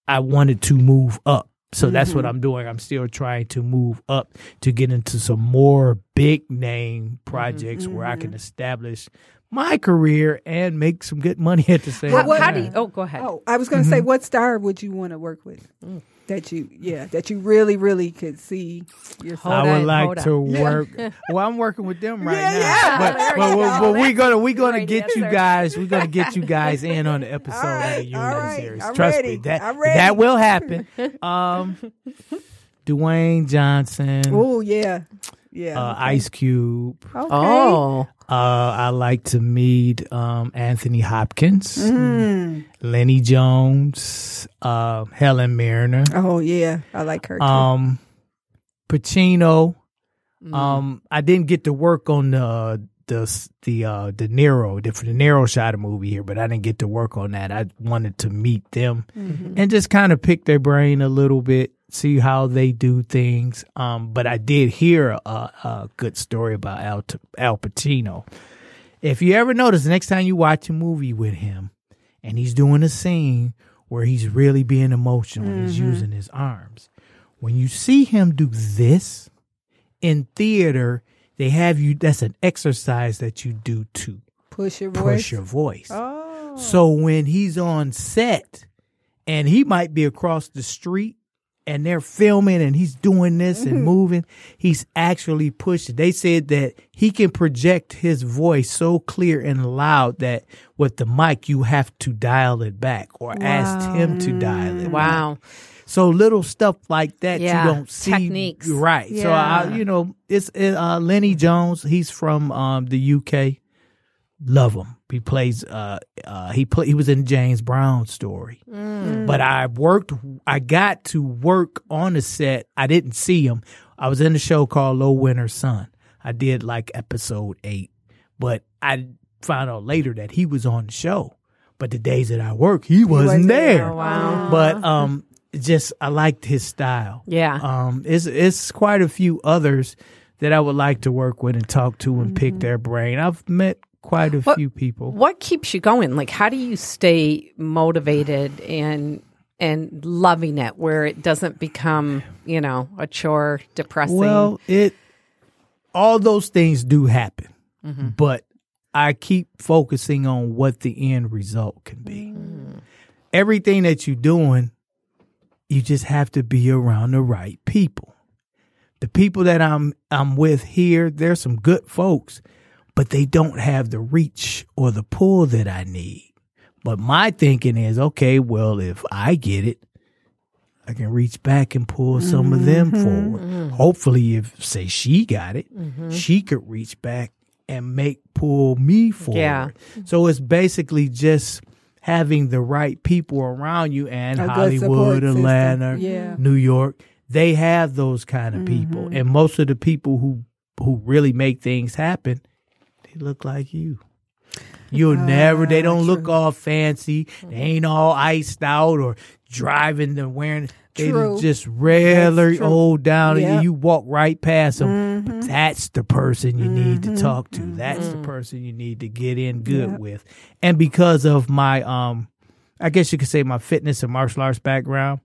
I wanted to move up. So that's what mm-hmm. I'm doing. I'm still trying to move up to get into some more big name projects mm-hmm. where I can mm-hmm. establish my career and make some good money at the same
How,
time.
how do you? Oh, go ahead.
Oh, I was going to say, what star would you want to work with? Mm. That you, yeah, that you really, really could see yourself.
I would
on,
like to
on.
work. Well, I'm working with them right
Yeah,
now.
yeah.
But, but, but, but we're gonna we're gonna
Great
get you
answer.
guys. We're gonna get you guys in on the episode
All right,
of the Union
all right.
series.
I'm
Trust
ready.
me, that
I'm ready.
that will happen. Um, Dwayne Johnson,
Oh yeah, yeah.
uh,
okay.
Ice Cube.
Okay.
Oh,
Uh, I like to meet um, Anthony Hopkins,
Mm.
Lenny Jones, uh, Helen Mirren,
Oh yeah, I like her. Too.
um, Pacino.
Mm.
Um, I didn't get to work on the the the uh De Niro, the De Niro shot a movie here, but I didn't get to work on that. I wanted to meet them
Mm-hmm.
and just kind of pick their brain a little bit, see how they do things. Um, but I did hear a, a good story about Al Al Pacino. If you ever notice, the next time you watch a movie with him, and he's doing a scene where he's really being emotional, and he's using his arms. When you see him do this in theater, they have you. That's an exercise that you do to
push your voice.
push your voice.
Oh.
So when he's on set and he might be across the street and they're filming and he's doing this and moving, he's actually pushing. They said that he can project his voice so clear and loud that with the mic you have to dial it back or ask him to dial it. back.
wow.
So little stuff like that
Yeah,
you don't see.
techniques.
Right. So I, you know, it's uh, Lenny Jones. He's from um, the UK. Love him. He plays. Uh, uh, he play. He was in James Brown story. But I worked. I got to work on the set. I didn't see him. I was in a show called Low Winter Sun. I did like episode eight, but I found out later that he was on the show. But the days that I worked, he wasn't,
wasn't
there.
there.
Wow.
But um, just I liked his style.
Yeah.
Um, it's it's quite a few others that I would like to work with and talk to and pick their brain. I've met quite a
What-
few people.
What keeps you going? Like, how do you stay motivated and and loving it, where it doesn't become, you know, a chore, depressing?
Well, it all those things do happen, mm-hmm. but I keep focusing on what the end result can be. Mm-hmm. Everything that you're doing, you just have to be around the right people. The people that I'm I'm with here, there's some good folks, but they don't have the reach or the pull that I need. But my thinking is, okay, well, if I get it, I can reach back and pull some of them forward. Hopefully, if say she got it, she could reach back and make pull me forward.
Yeah.
So it's basically just having the right people around you and
A
Hollywood. Atlanta,
Yeah.
New York. They have those kind of people, and most of the people who who really make things happen, they look like you. You'll never. They don't look all fancy. They ain't all iced out or driving them wearing. They
True.
just regular old down.
Yep.
and You walk right past them. But that's the person you need to talk to. That's the person you need to get in good
Yep.
with. And because of my um, I guess you could say my fitness and martial arts background,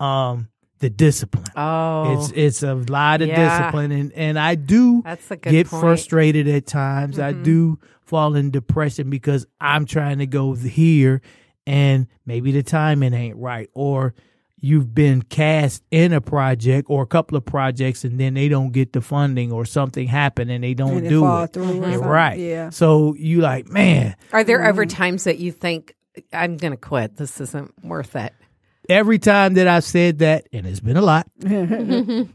um, the discipline.
oh,
It's it's a lot of
Yeah.
discipline, and and I do
That's a good
get
point.
frustrated at times. I
Mm-hmm.
do fall in depression because I'm trying to go here, and maybe the timing ain't right, or you've been cast in a project or a couple of projects, and then they don't get the funding, or something happened and they don't
And it
do it.
through or
Yeah,
something.
right.
Yeah.
So you like, man,
are there
Mm.
ever times that you think I'm going to quit? This isn't worth it.
Every time that I've said that, and it's been a lot,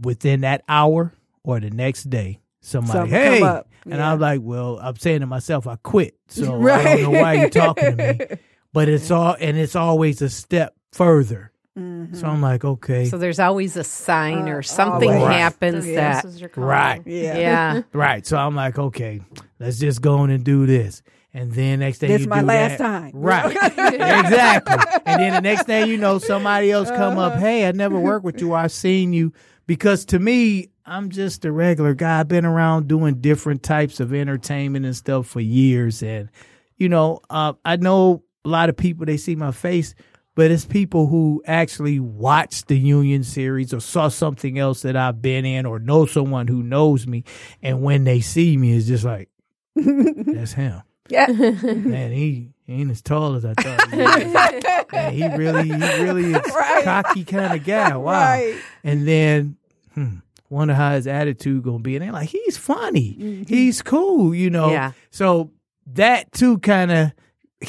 within that hour or the next day, somebody,
Something
hey,
come up.
and
Yeah.
I'm like, well, I'm saying to myself, I quit, so I
Right.
don't know why you're talking to me. But it's all, and it's always a step further mm-hmm. So I'm like, okay,
So there's always a sign uh, or something
always.
happens
Yeah,
that.
this is your calling.
right,
Yeah.
Yeah.
right. So I'm like, okay, let's just go on and do this. And then next thing
This
you
my
do
last
that-
time.
right? exactly. And then the next thing you know, somebody else come
Uh-huh.
up. Hey, I never worked with you. I've seen you because to me, I'm just a regular guy. I've been around doing different types of entertainment and stuff for years, and you know, uh, I know a lot of people. They see my face. But it's people who actually watched the Union series or saw something else that I've been in or know someone who knows me. And when they see me, it's just like, that's him.
Yeah.
Man, he, he ain't as tall as I thought. He, was. Man, he really, he really is
Right.
cocky kind of guy. Wow.
Right.
And then, hmm, wonder how his attitude gonna be. And they're like, he's funny,
Mm-hmm.
he's cool, you know.
Yeah.
So that too kind of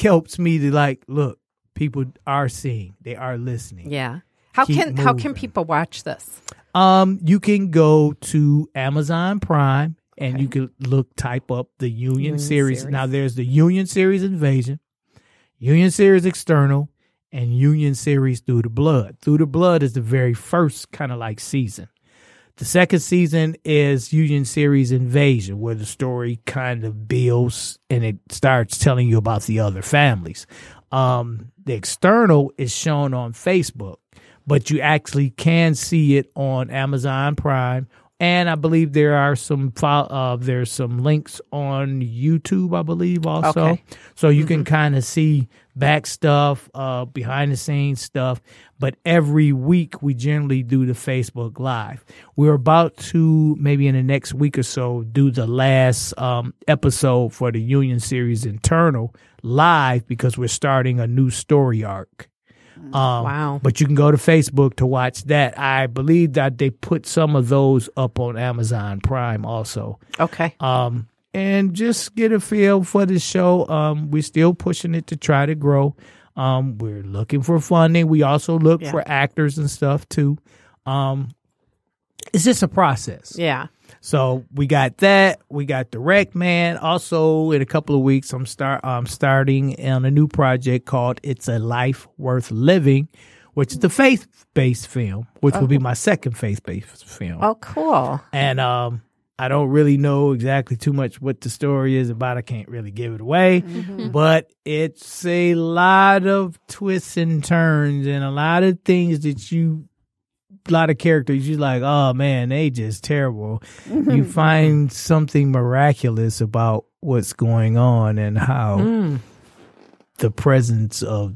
helps me to like, look, people are seeing, they are listening.
Yeah. How
Keep
can how can people watch this?
Um, you can go to Amazon Prime and you can look type up the Union,
Union
series.
series.
Now there's the Union series Invasion, Union series External, and Union series Through the Blood. Through the Blood is the very first kind of like season. The second season is Union Series Invasion, where the story kind of builds and it starts telling you about the other families. Um, the external is shown on Facebook, but you actually can see it on Amazon Prime. And I believe there are some file, uh, there's some links on YouTube, I believe also.
Okay.
So you can kind of see back stuff, uh, behind the scenes stuff. But every week we generally do the Facebook Live. We're about to maybe in the next week or so do the last um, episode for the Union Series internal live because we're starting a new story arc. Um,
Wow.
But you can go to Facebook to watch that. I believe that they put some of those up on Amazon Prime also
Okay.
um, and just get a feel for the show. Um, we're still pushing it to try to grow. Um, we're looking for funding. We also look
Yeah.
for actors and stuff too. Um, it's just a process.
Yeah.
So we got that. We got the Rec Man. Also, in a couple of weeks, I'm start. I'm starting on a new project called "It's a Life Worth Living," which is the faith-based film, which will be my second faith-based film.
Oh, cool.
And um, I don't really know exactly too much what the story is about. I can't really give it away, but it's a lot of twists and turns and a lot of things that you, lot of characters you're like, oh man, they just terrible. you find something miraculous about what's going on and how
Mm.
the presence of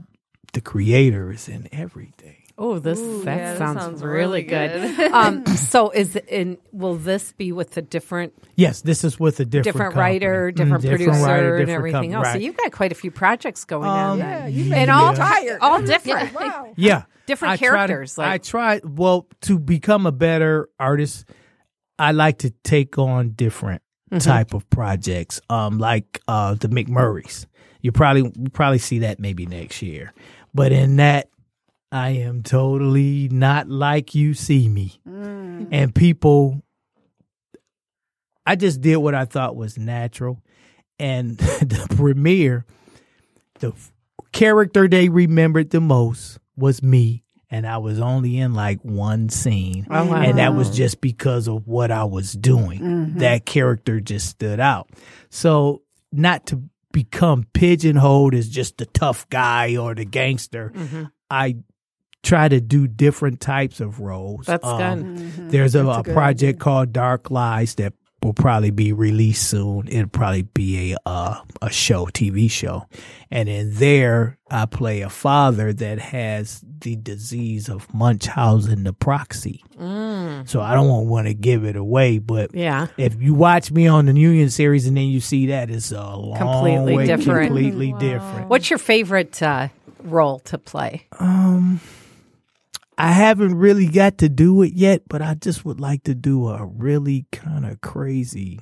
the creator is in everything.
Oh, this
Ooh,
that,
yeah, that
sounds,
sounds
really
really
good.
good.
um, so is it in will this be with a different
Yes, this is with a different
different
company.
writer,
Mm,
different producer,
writer,
and everything
company,
else? So you've got quite a few projects going
Um,
on.
Yeah, you
and all
tired.
all different.
Wow.
Yeah.
Different
I try to-
characters, like-
I try well to become a better artist. I like to take on different
Mm-hmm.
type of projects, um, like uh, the McMurrays. You probably you probably see that maybe next year, but in that, I am totally not like you see me, mm. and people. I just did what I thought was natural, and the premiere, the character they remembered the most was me, and I was only in like one scene,
Oh, wow.
and that was just because of what I was doing. Mm-hmm. That character just stood out. So not to become pigeonholed as just the tough guy or the gangster, mm-hmm. I try to do different types of roles.
That's
Um,
good.
There's a,
That's a
a
good
project called Dark Lies that will probably be released soon. It'll probably be a uh, a show, TV show, and in there I play a father that has the disease of Munchausen the proxy. So I don't want to give it away, but
Yeah.
if you watch me on the Union series and then you see that, it's a long
Completely
way,
different.
completely different.
What's your favorite uh, role to play?
Um, I haven't really got to do it yet, but I just would like to do a really kind of crazy,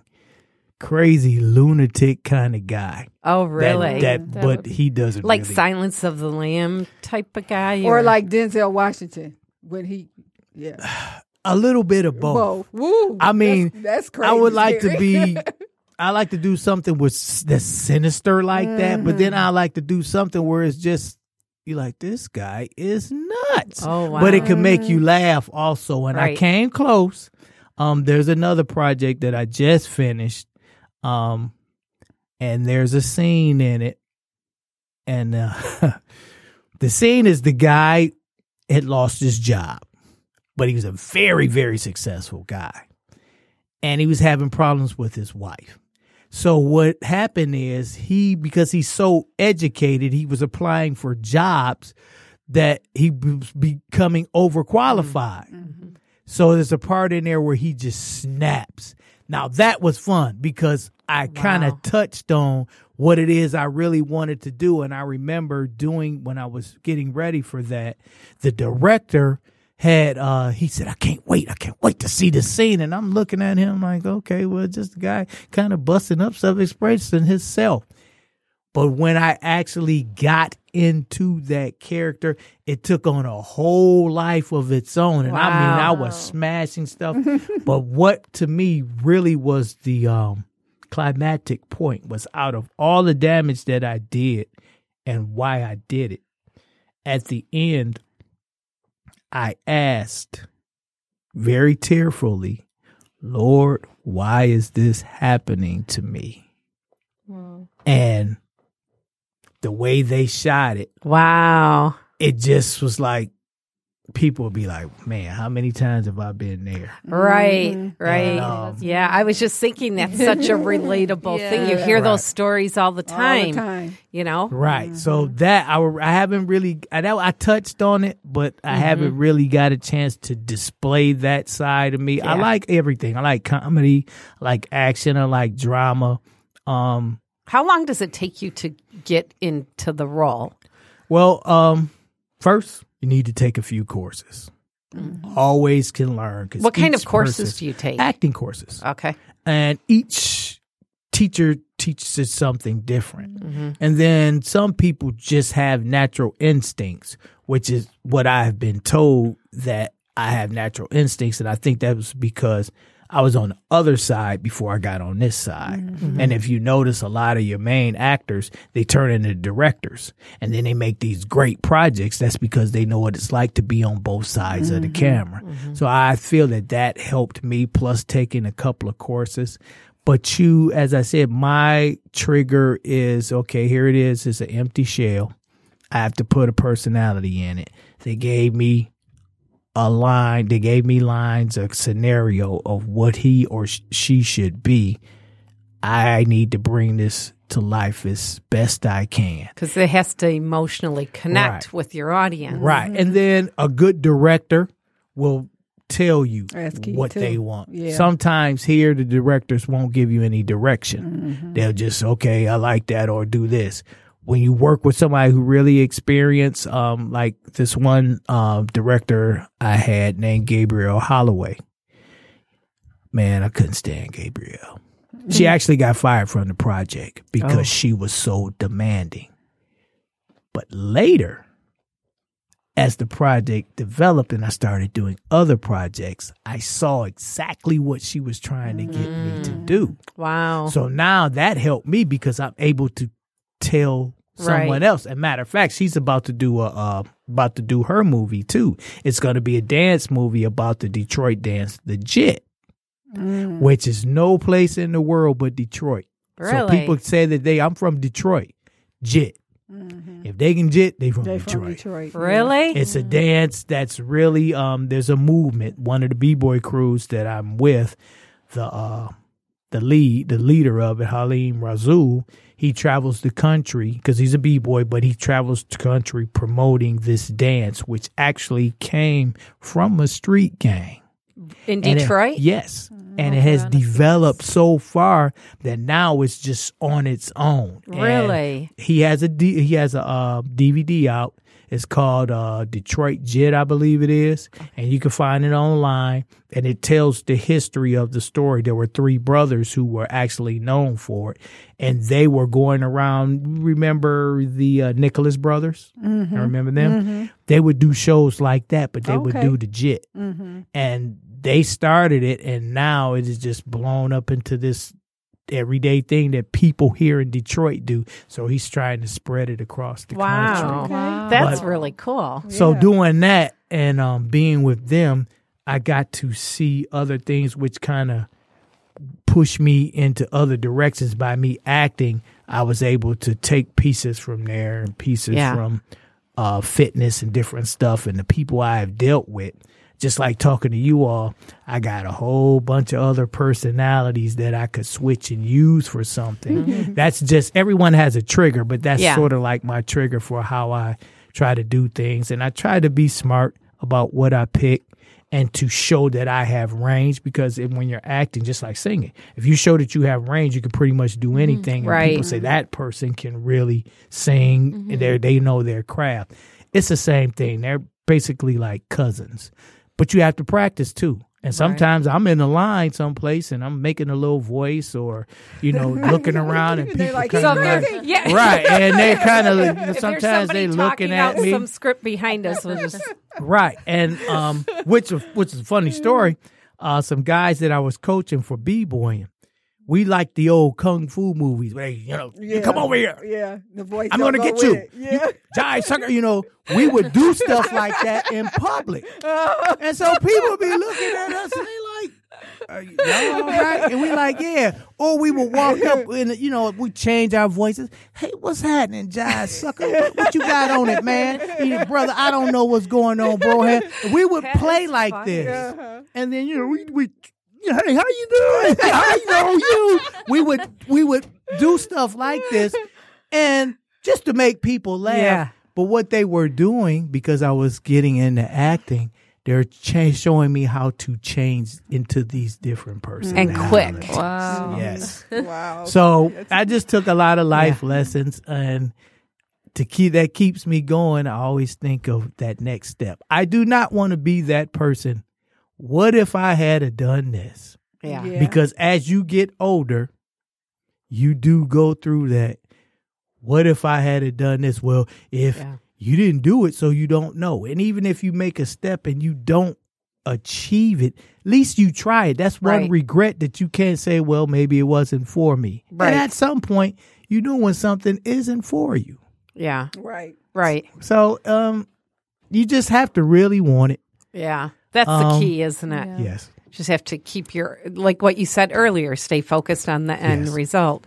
crazy lunatic kind of guy.
Oh, really?
That,
That
but
would-
he doesn't
like
really.
Silence of the Lamb type of guy,
Or like Denzel Washington when he, yeah.
a little bit of both.
Whoa, woo.
I mean,
that's, that's crazy.
I would like to be. I like to do something with s- that's sinister like that, but
Mm-hmm.
then I like to do something where it's just, you're like, this guy is nuts.
Oh,
But it
wow.
can make you laugh also. And I came close. Um, there's another project that I just finished. Um, and there's a scene in it. And uh, the scene is the guy had lost his job, but he was a very, very successful guy. And he was having problems with his wife. So what happened is he, because he's so educated, he was applying for jobs that he was becoming overqualified. Mm-hmm. Mm-hmm. So there's a part in there where he just snaps. Now that was fun because I kind of touched on what it is I really wanted to do. And I remember doing when I was getting ready for that, the director had uh he said, I can't wait, I can't wait to see this scene. And I'm looking at him like, okay, well, just a guy kind of busting up stuff, expressing himself. But when I actually got into that character, it took on a whole life of its own. And I mean, I was smashing stuff. but what to me really was the um, climactic point was out of all the damage that I did and why I did it. At the end, I asked very tearfully, Lord, why is this happening to me? Hmm. And the way they shot it,
Wow.
it just was like people would be like, "Man, how many times have I been there?"
Right, right.
And, um,
yeah, I was just thinking that's such a relatable thing. You
Yeah.
hear those stories all the
All
time.
the time.
You know?
Right. So that I, I haven't really I know I touched on it, but I haven't really got a chance to display that side of me. I like everything. I like comedy, I like action, I like drama. Um
How long does it take you to get into the role?
well, um first you need to take a few courses. Always can learn.
What kind of courses do you take?
Acting courses.
Okay.
and each teacher teaches something different.
Mm-hmm.
And then some people just have natural instincts, which is what I have been told that I have natural instincts. And I think that was because I was on the other side before I got on this side.
Mm-hmm. mm-hmm.
And if you notice a lot of your main actors, they turn into directors and then they make these great projects. That's because they know what it's like to be on both sides of the mm-hmm. camera. Mm-hmm. So I feel that that helped me plus taking a couple of courses. But you, as I said, my trigger is okay, here it is. It's an empty shell. I have to put a personality in it. They gave me a line, they gave me lines, a scenario of what he or she should be. I need to bring this to life as best I can.
Because it has to emotionally connect
Right.
with your audience.
Right. And mm-hmm. then a good director will tell you what
too.
they want.
Yeah.
Sometimes here the directors won't give you any direction. Mm-hmm. They'll just okay, I like that or do this. When you work with somebody who really experienced, um, like this one um, director I had named Gabriel Holloway. Man, I couldn't stand Gabriel. She actually got fired from the project because
Oh.
she was so demanding. But later, as the project developed and I started doing other projects, I saw exactly what she was trying to get me to do.
Wow.
So now that helped me because I'm able to tell someone
Right.
else. As a matter of fact, she's about to do a uh, about to do her movie too. It's going to be a dance movie about the Detroit dance, the Jit, which is no place in the world but Detroit. So people say that they I'm from Detroit, Jit. If they can jit, they from
They
Detroit.
from Detroit.
really?
It's a dance that's really um there's a movement. One of the B boy crews that I'm with, the uh the lead, the leader of it, Haleem Rasul, he travels the country because he's a B boy, but he travels the country promoting this dance, which actually came from a street gang.
In
And it-
Detroit? Oh,
yes. And it has developed so far that now it's just on its own. And
Really?
he has a D, he has a uh, DVD out. It's called uh, Detroit Jit, I believe it is, and you can find it online. And it tells the history of the story. There were three brothers who were actually known for it, and they were going around. Remember the uh, Nicholas brothers? I remember them. They would do shows like that, but they would do the Jit, and they started it, and now it is just blown up into this everyday thing that people here in Detroit do. So he's trying to spread it across the country.
Wow. That's
But-
really cool.
So doing that and um, being with them, I got to see other things which kind of pushed me into other directions by me acting. I was able to take pieces from there and pieces
Yeah.
from uh, fitness and different stuff and the people I have dealt with. Just like talking to you all, I got a whole bunch of other personalities that I could switch and use for something. Mm-hmm. Mm-hmm. That's just everyone has a trigger, but that's
Yeah.
sort of like my trigger for how I try to do things. And I try to be smart about what I pick and to show that I have range because if, when you're acting, just like singing, if you show that you have range, you can pretty much do mm-hmm. anything. And
Right.
people say that person can really sing. and They they know their craft. It's the same thing. They're basically like cousins, but you have to practice too. And sometimes I'm in a line someplace and I'm making a little voice or, you know, looking around and
They're
people
like,
come
"So
in.
Yeah.
Right. And they're kind of,
If
sometimes
they're
looking at me.
some script behind us, we'll just
Right, and um, which which is a funny story. Uh, some guys that I was coaching for b boying, we like the old kung fu movies. Where they, you know, you come over here,
Yeah, the voice.
I'm gonna
go
get you.
it. Yeah.
jive sucker. You know, we would do stuff like that in public, and so people would be looking at us and they like. Are you, y'all all right? And we like, yeah. Or we would walk up and you know we change our voices. Hey, what's happening, Jai sucker? What, what you got on it, man? You know, brother, I don't know what's going on, bro. We would play
is
like
funny.
this, uh-huh. and then you know we we. Yeah, Hey, how you doing? I know you. We would we would do stuff like this, and just to make people laugh.
Yeah.
But what they were doing, because I was getting into acting, they're cha- showing me how to change into these different persons
and quick.
Wow.
Yes.
Wow.
So I just took a lot of life lessons, and to keep that keeps me going. I always think of that next step. I do not want to be that person. What if I had a done this?
Yeah.
Yeah.
Because as you get older, you do go through that. What if I had a done this? Well, if
Yeah.
you didn't do it, so you don't know. And even if you make a step and you don't achieve it, at least you try it. That's one
Right.
regret that you can't say, well, maybe it wasn't for me.
Right.
And at some point, you know when something isn't for you.
Yeah.
right.
Right.
So um, you just have to really want it.
Yeah. That's
Um,
the key, isn't it?
Yes.
Just have to keep your, like what you said earlier, stay focused on the end
Yes.
result.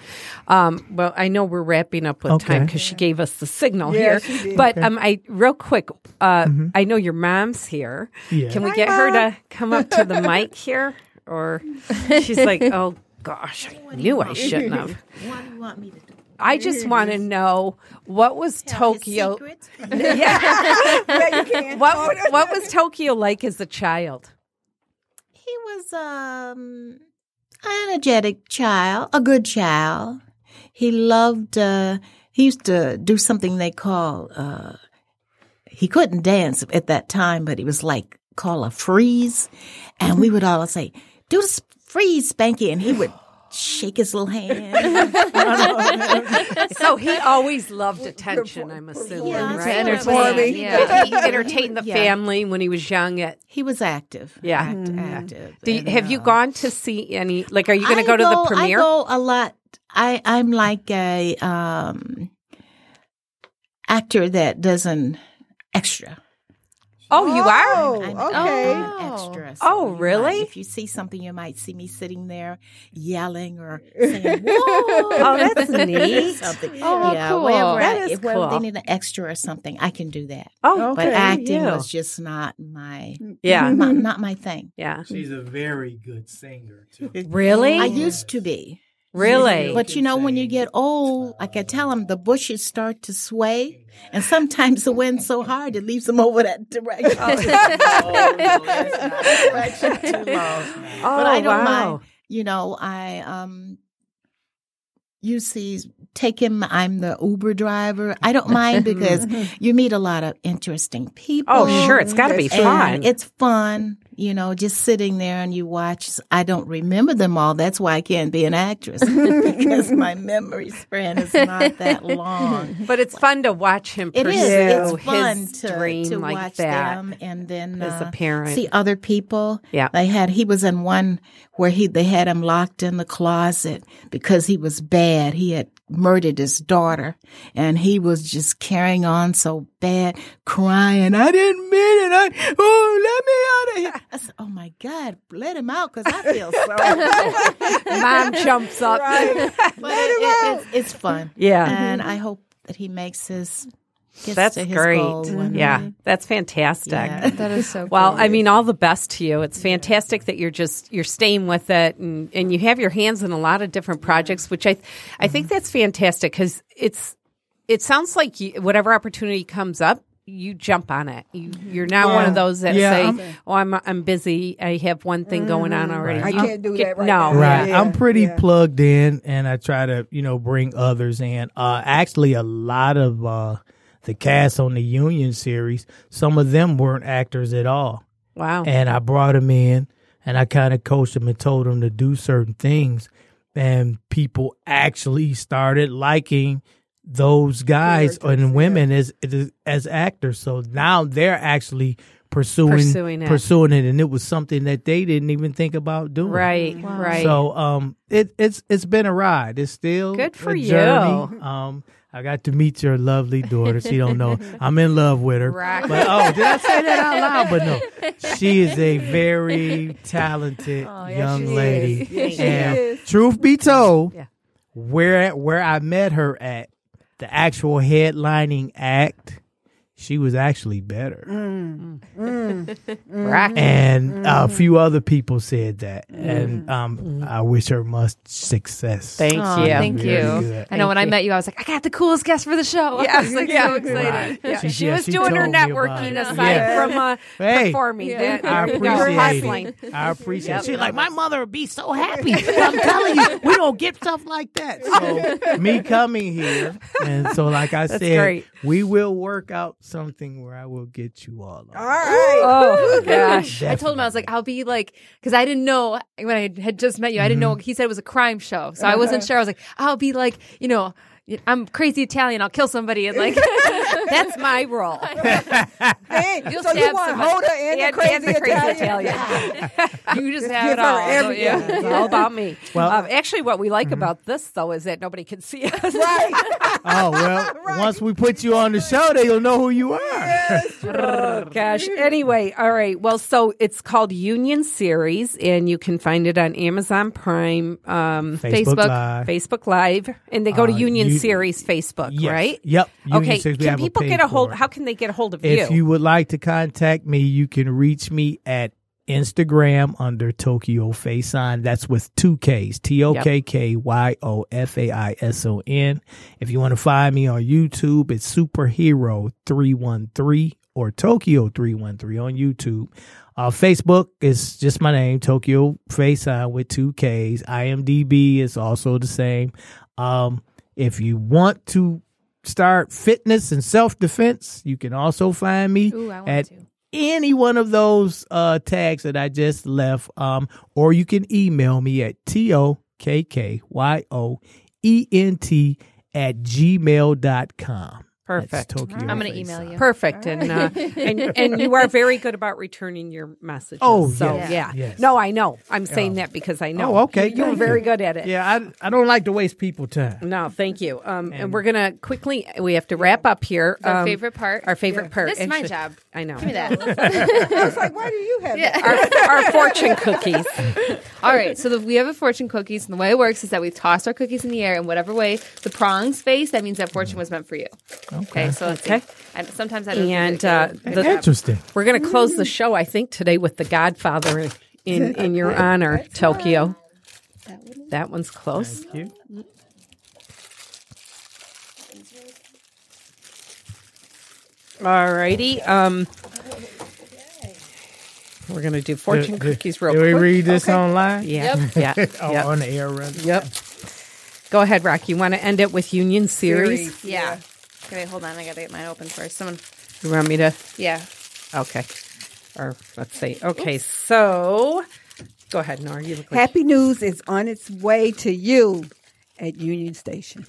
Um, well, I know we're wrapping up with time
Okay.
because she gave us the signal
Yeah,
here.
she did.
But um, I real quick, uh, I know your mom's here.
Mm-hmm. Yeah.
Can we get her to come up to the mic here? Or she's like, oh gosh, I knew I shouldn't have.
What do you want me to do?
I just want to know what was
Tell
Tokkyo.
secrets?
Yeah.
What what was Tokkyo like as a child?
He was um an energetic child, a good child. He loved uh he used to do something they call uh he couldn't dance at that time, but he was like call a freeze. And we would all say, Do the freeze, Spanky, and he would shake his little hand.
So he always loved attention. I'm assuming,
Yeah,
right?
entertaining, yeah.
He entertained the
Yeah.
family when he was young. At
he was active.
Yeah.
Act-
Mhm.
active.
do you,
And,
have you
uh,
gone to see any? Like, are you going to
I
go to the premiere?
I go a lot. I I'm like a um actor that does an extra.
Oh, you are.
Oh,
I'm,
okay.
I'm an extra. So
Oh,
you might-
really?
if you see something, you might see me sitting there yelling or saying, "Whoa!"
Oh, that's neat.
something.
Oh,
yeah,
cool.
wherever
That
I-
is
if
cool.
they need an extra or something, I can do that.
Oh,
Okay,
But acting
you.
was just not my
yeah,
not, not my thing.
yeah.
She's a very good singer, too.
Really?
I used to be.
Really?
But you know, when you get old, like I tell them, the bushes start to sway, and sometimes the wind's so hard it leaves them over that direction. direction too long.
Oh,
but I don't
wow.
mind. You know, I um, you see, take him. I'm the Uber driver. I don't mind because you meet a lot of interesting people.
Oh, sure. It's got to be fun.
it's fun. You know, just sitting there and you watch. I don't remember them all. That's why I can't be an actress because my memory span is not that long.
But it's fun to watch him
It
pursue
is. It's fun
his
to,
dream
to
like
watch
that.
them and then
as a
uh,
parent.
see other people.
Yeah.
they had. He was in one where he they had him locked in the closet because he was bad. He had murdered his daughter, and he was just carrying on so bad, crying. I didn't mean it. I, oh, let me out of here. I said, "Oh my God, let him out because I feel sorry."
Mom jumps up.
but it, it, it's, it's fun.
Yeah.
and mm-hmm. I hope that he makes his. Gets
That's
to his
great.
goal one
Yeah,
day.
that's fantastic.
Yeah.
That is so
Well,
cool.
I mean, all the best to you. It's fantastic that you're just you're staying with it, and and you have your hands in a lot of different projects, which I I think
Mm-hmm.
that's fantastic because it's it sounds like you, whatever opportunity comes up. You jump on it. You, you're not one of those that
yeah,
say,
I'm-
"Oh, I'm I'm busy. I have one thing going on already."
Mm-hmm. I
You
can't do
get-
that right
no,
now.
Right.
Yeah,
I'm pretty
yeah.
plugged in and I try to, you know, bring others in. Uh actually a lot of uh the cast on the Union series, some of them weren't actors at all.
Wow.
And I brought them in and I kind of coached them and told them to do certain things and people actually started liking those guys and women as as actors. So now they're actually pursuing
Pursuing it.
pursuing it and it was something that they didn't even think about doing.
right. Right.
So um, it it's it's been a ride. It's still
Good for
a
you.
Um, I got to meet your lovely daughter. She don't know I'm in love with her.
Right.
But oh, did I say that out loud? But no, she is a very talented young lady. and truth be told,
Yeah.
where where I met her at, the actual headlining act, she was actually better. Mm. Mm. Mm.
Rock.
And a few other people said that, and um, I wish her much success.
Thank
Aw,
you.
Thank you.
good.
I know when I met you, I was like, I got the coolest guest for the show. I was like
yeah.
so excited.
Right.
Yeah,
She-
she,
yeah,
was
she
doing her
told me about
networking aside
Yeah.
from uh,
Hey.
performing.
Yeah.
I appreciate it. I appreciate it. She's like, my mother would be so happy. I'm telling you, we don't get stuff like that. So me coming here, and so like I
That's
said,
great.
we will work out something where I will get you all. On.
All right.
Oh gosh.
I told him I was like, I'll be like, because I didn't know when I had just met you, I didn't know mm-hmm. he said it was a crime show, so I uh-huh. wasn't sure. I was like, I'll be like, you know, I'm crazy Italian. I'll kill somebody and like
That's my role.
Hey,
You'll
so you want. Hoda and,
And-
the crazy,
and the crazy
Italian?
Italian.
you just have
give
it all.
her
don't
every-
you?
yeah.
It's all about me.
Well-
um, actually, what we like about this though is that nobody can see us.
Right.
Oh well, once we put you on the show, they'll know who you are.
Oh gosh. Anyway, all right. Well, so it's called Union Series, and you can find it on Amazon Prime, um,
Facebook,
Facebook,
Live.
Facebook Live, and they go to
Uh,
Union
you-
Series Facebook,
Yes.
right?
Yep. Union
okay.
Series, we
can
have a
people get a hold? How can they get a hold of you?
If you would like to contact me, you can reach me at Instagram under Tokkyo Faison. That's with two Ks. T O K K Y O F A I S O N. If you want to find me on YouTube, it's Superhero 313 or Tokkyo 313 on YouTube. Uh, Facebook is just my name, Tokkyo Faison with two Ks. IMDb is also the same. Um, if you want to start fitness and self defense, you can also find me
Ooh,
at
to.
any one of those uh, tags that I just left. Um, or you can email me at T O K K Y O E N T at gmail.com.
Perfect.
That's Tokkyo
I'm gonna email you.
Perfect, and uh, and and you are very good about returning your messages.
Oh,
so
yes,
yeah,
yes.
no, I know. I'm saying that because I know.
Oh, okay,
You, you were
thank
very
you.
good at it.
Yeah, I, I don't like to waste people time.
No, thank you. Um, and, we're gonna quickly. We have to wrap up here.
Our
Um,
favorite part.
Our favorite part.
This is my
Actually-
job.
I know.
Give me that.
I was like, why do you have that?
Our, our fortune cookies.
All right, so the, we have a fortune cookies, and the way it works is that we toss our cookies in the air, and whatever way the prongs face, that means that fortune was meant for you. Okay, so let's
Okay.
see. And sometimes I don't.
And uh,
it-
the,
Interesting.
we're gonna close the show. I think today with the Godfather in in your honor, Tokkyo. That one's close.
Thank you.
All righty. Um, we're gonna do fortune
Do- do-
cookies real
do
quick.
we read this online?
Yeah, yeah,
Oh,
yep.
on the air run.
yep. Go ahead, Rock. You want to end it with Union Series?
yeah. Okay, wait, hold on. I gotta get mine open first. Someone.
You want me to?
Yeah.
Okay. Or let's see. Okay, so go ahead, Nora. You look like
Happy news is on its way to you at Union Station.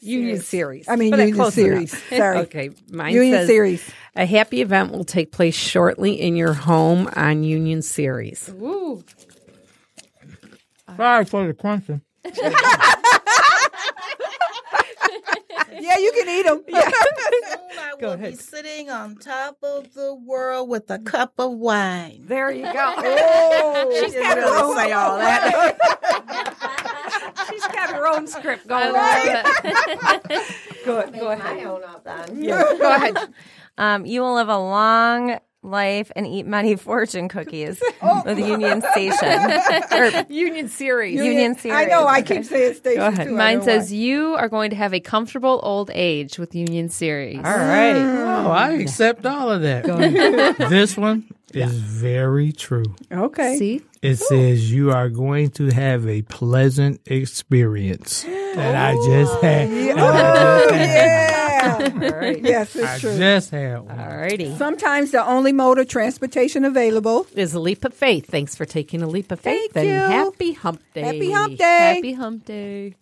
Union Series.
I mean,
But that
Union
close
Series.
enough.
Sorry.
Okay, mine
Union
says
Series.
a happy event will take place shortly in your home on Union Series. Ooh.
Sorry for the crunching.
Yeah, you can eat them.
I
Go
will
ahead.
be sitting on top of the world with a cup of wine.
There you go.
Oh,
She's got her own say all that. She's got her own script going. Go, go ahead.
My own up then.
Go ahead.
Um, you will live a long life and eat many fortune cookies
Oh.
with Union Station or
Union Series.
Union Series.
I know. I keep saying station
ahead.
too.
Mine says
why.
you are going to have a comfortable old age with Union Series.
All right. Mm.
Oh, I accept all of that. this one is very true.
Okay.
See?
It says you are going to have a pleasant experience that I just had. Oh, that I just had.
Yeah. Yes, it's
I
true.
just had one.
All righty.
Sometimes the only mode of transportation available.
Is a leap of faith. Thanks for taking a leap of faith.
Thank
and
you.
happy hump day.
Happy Hump Day.
Happy hump day.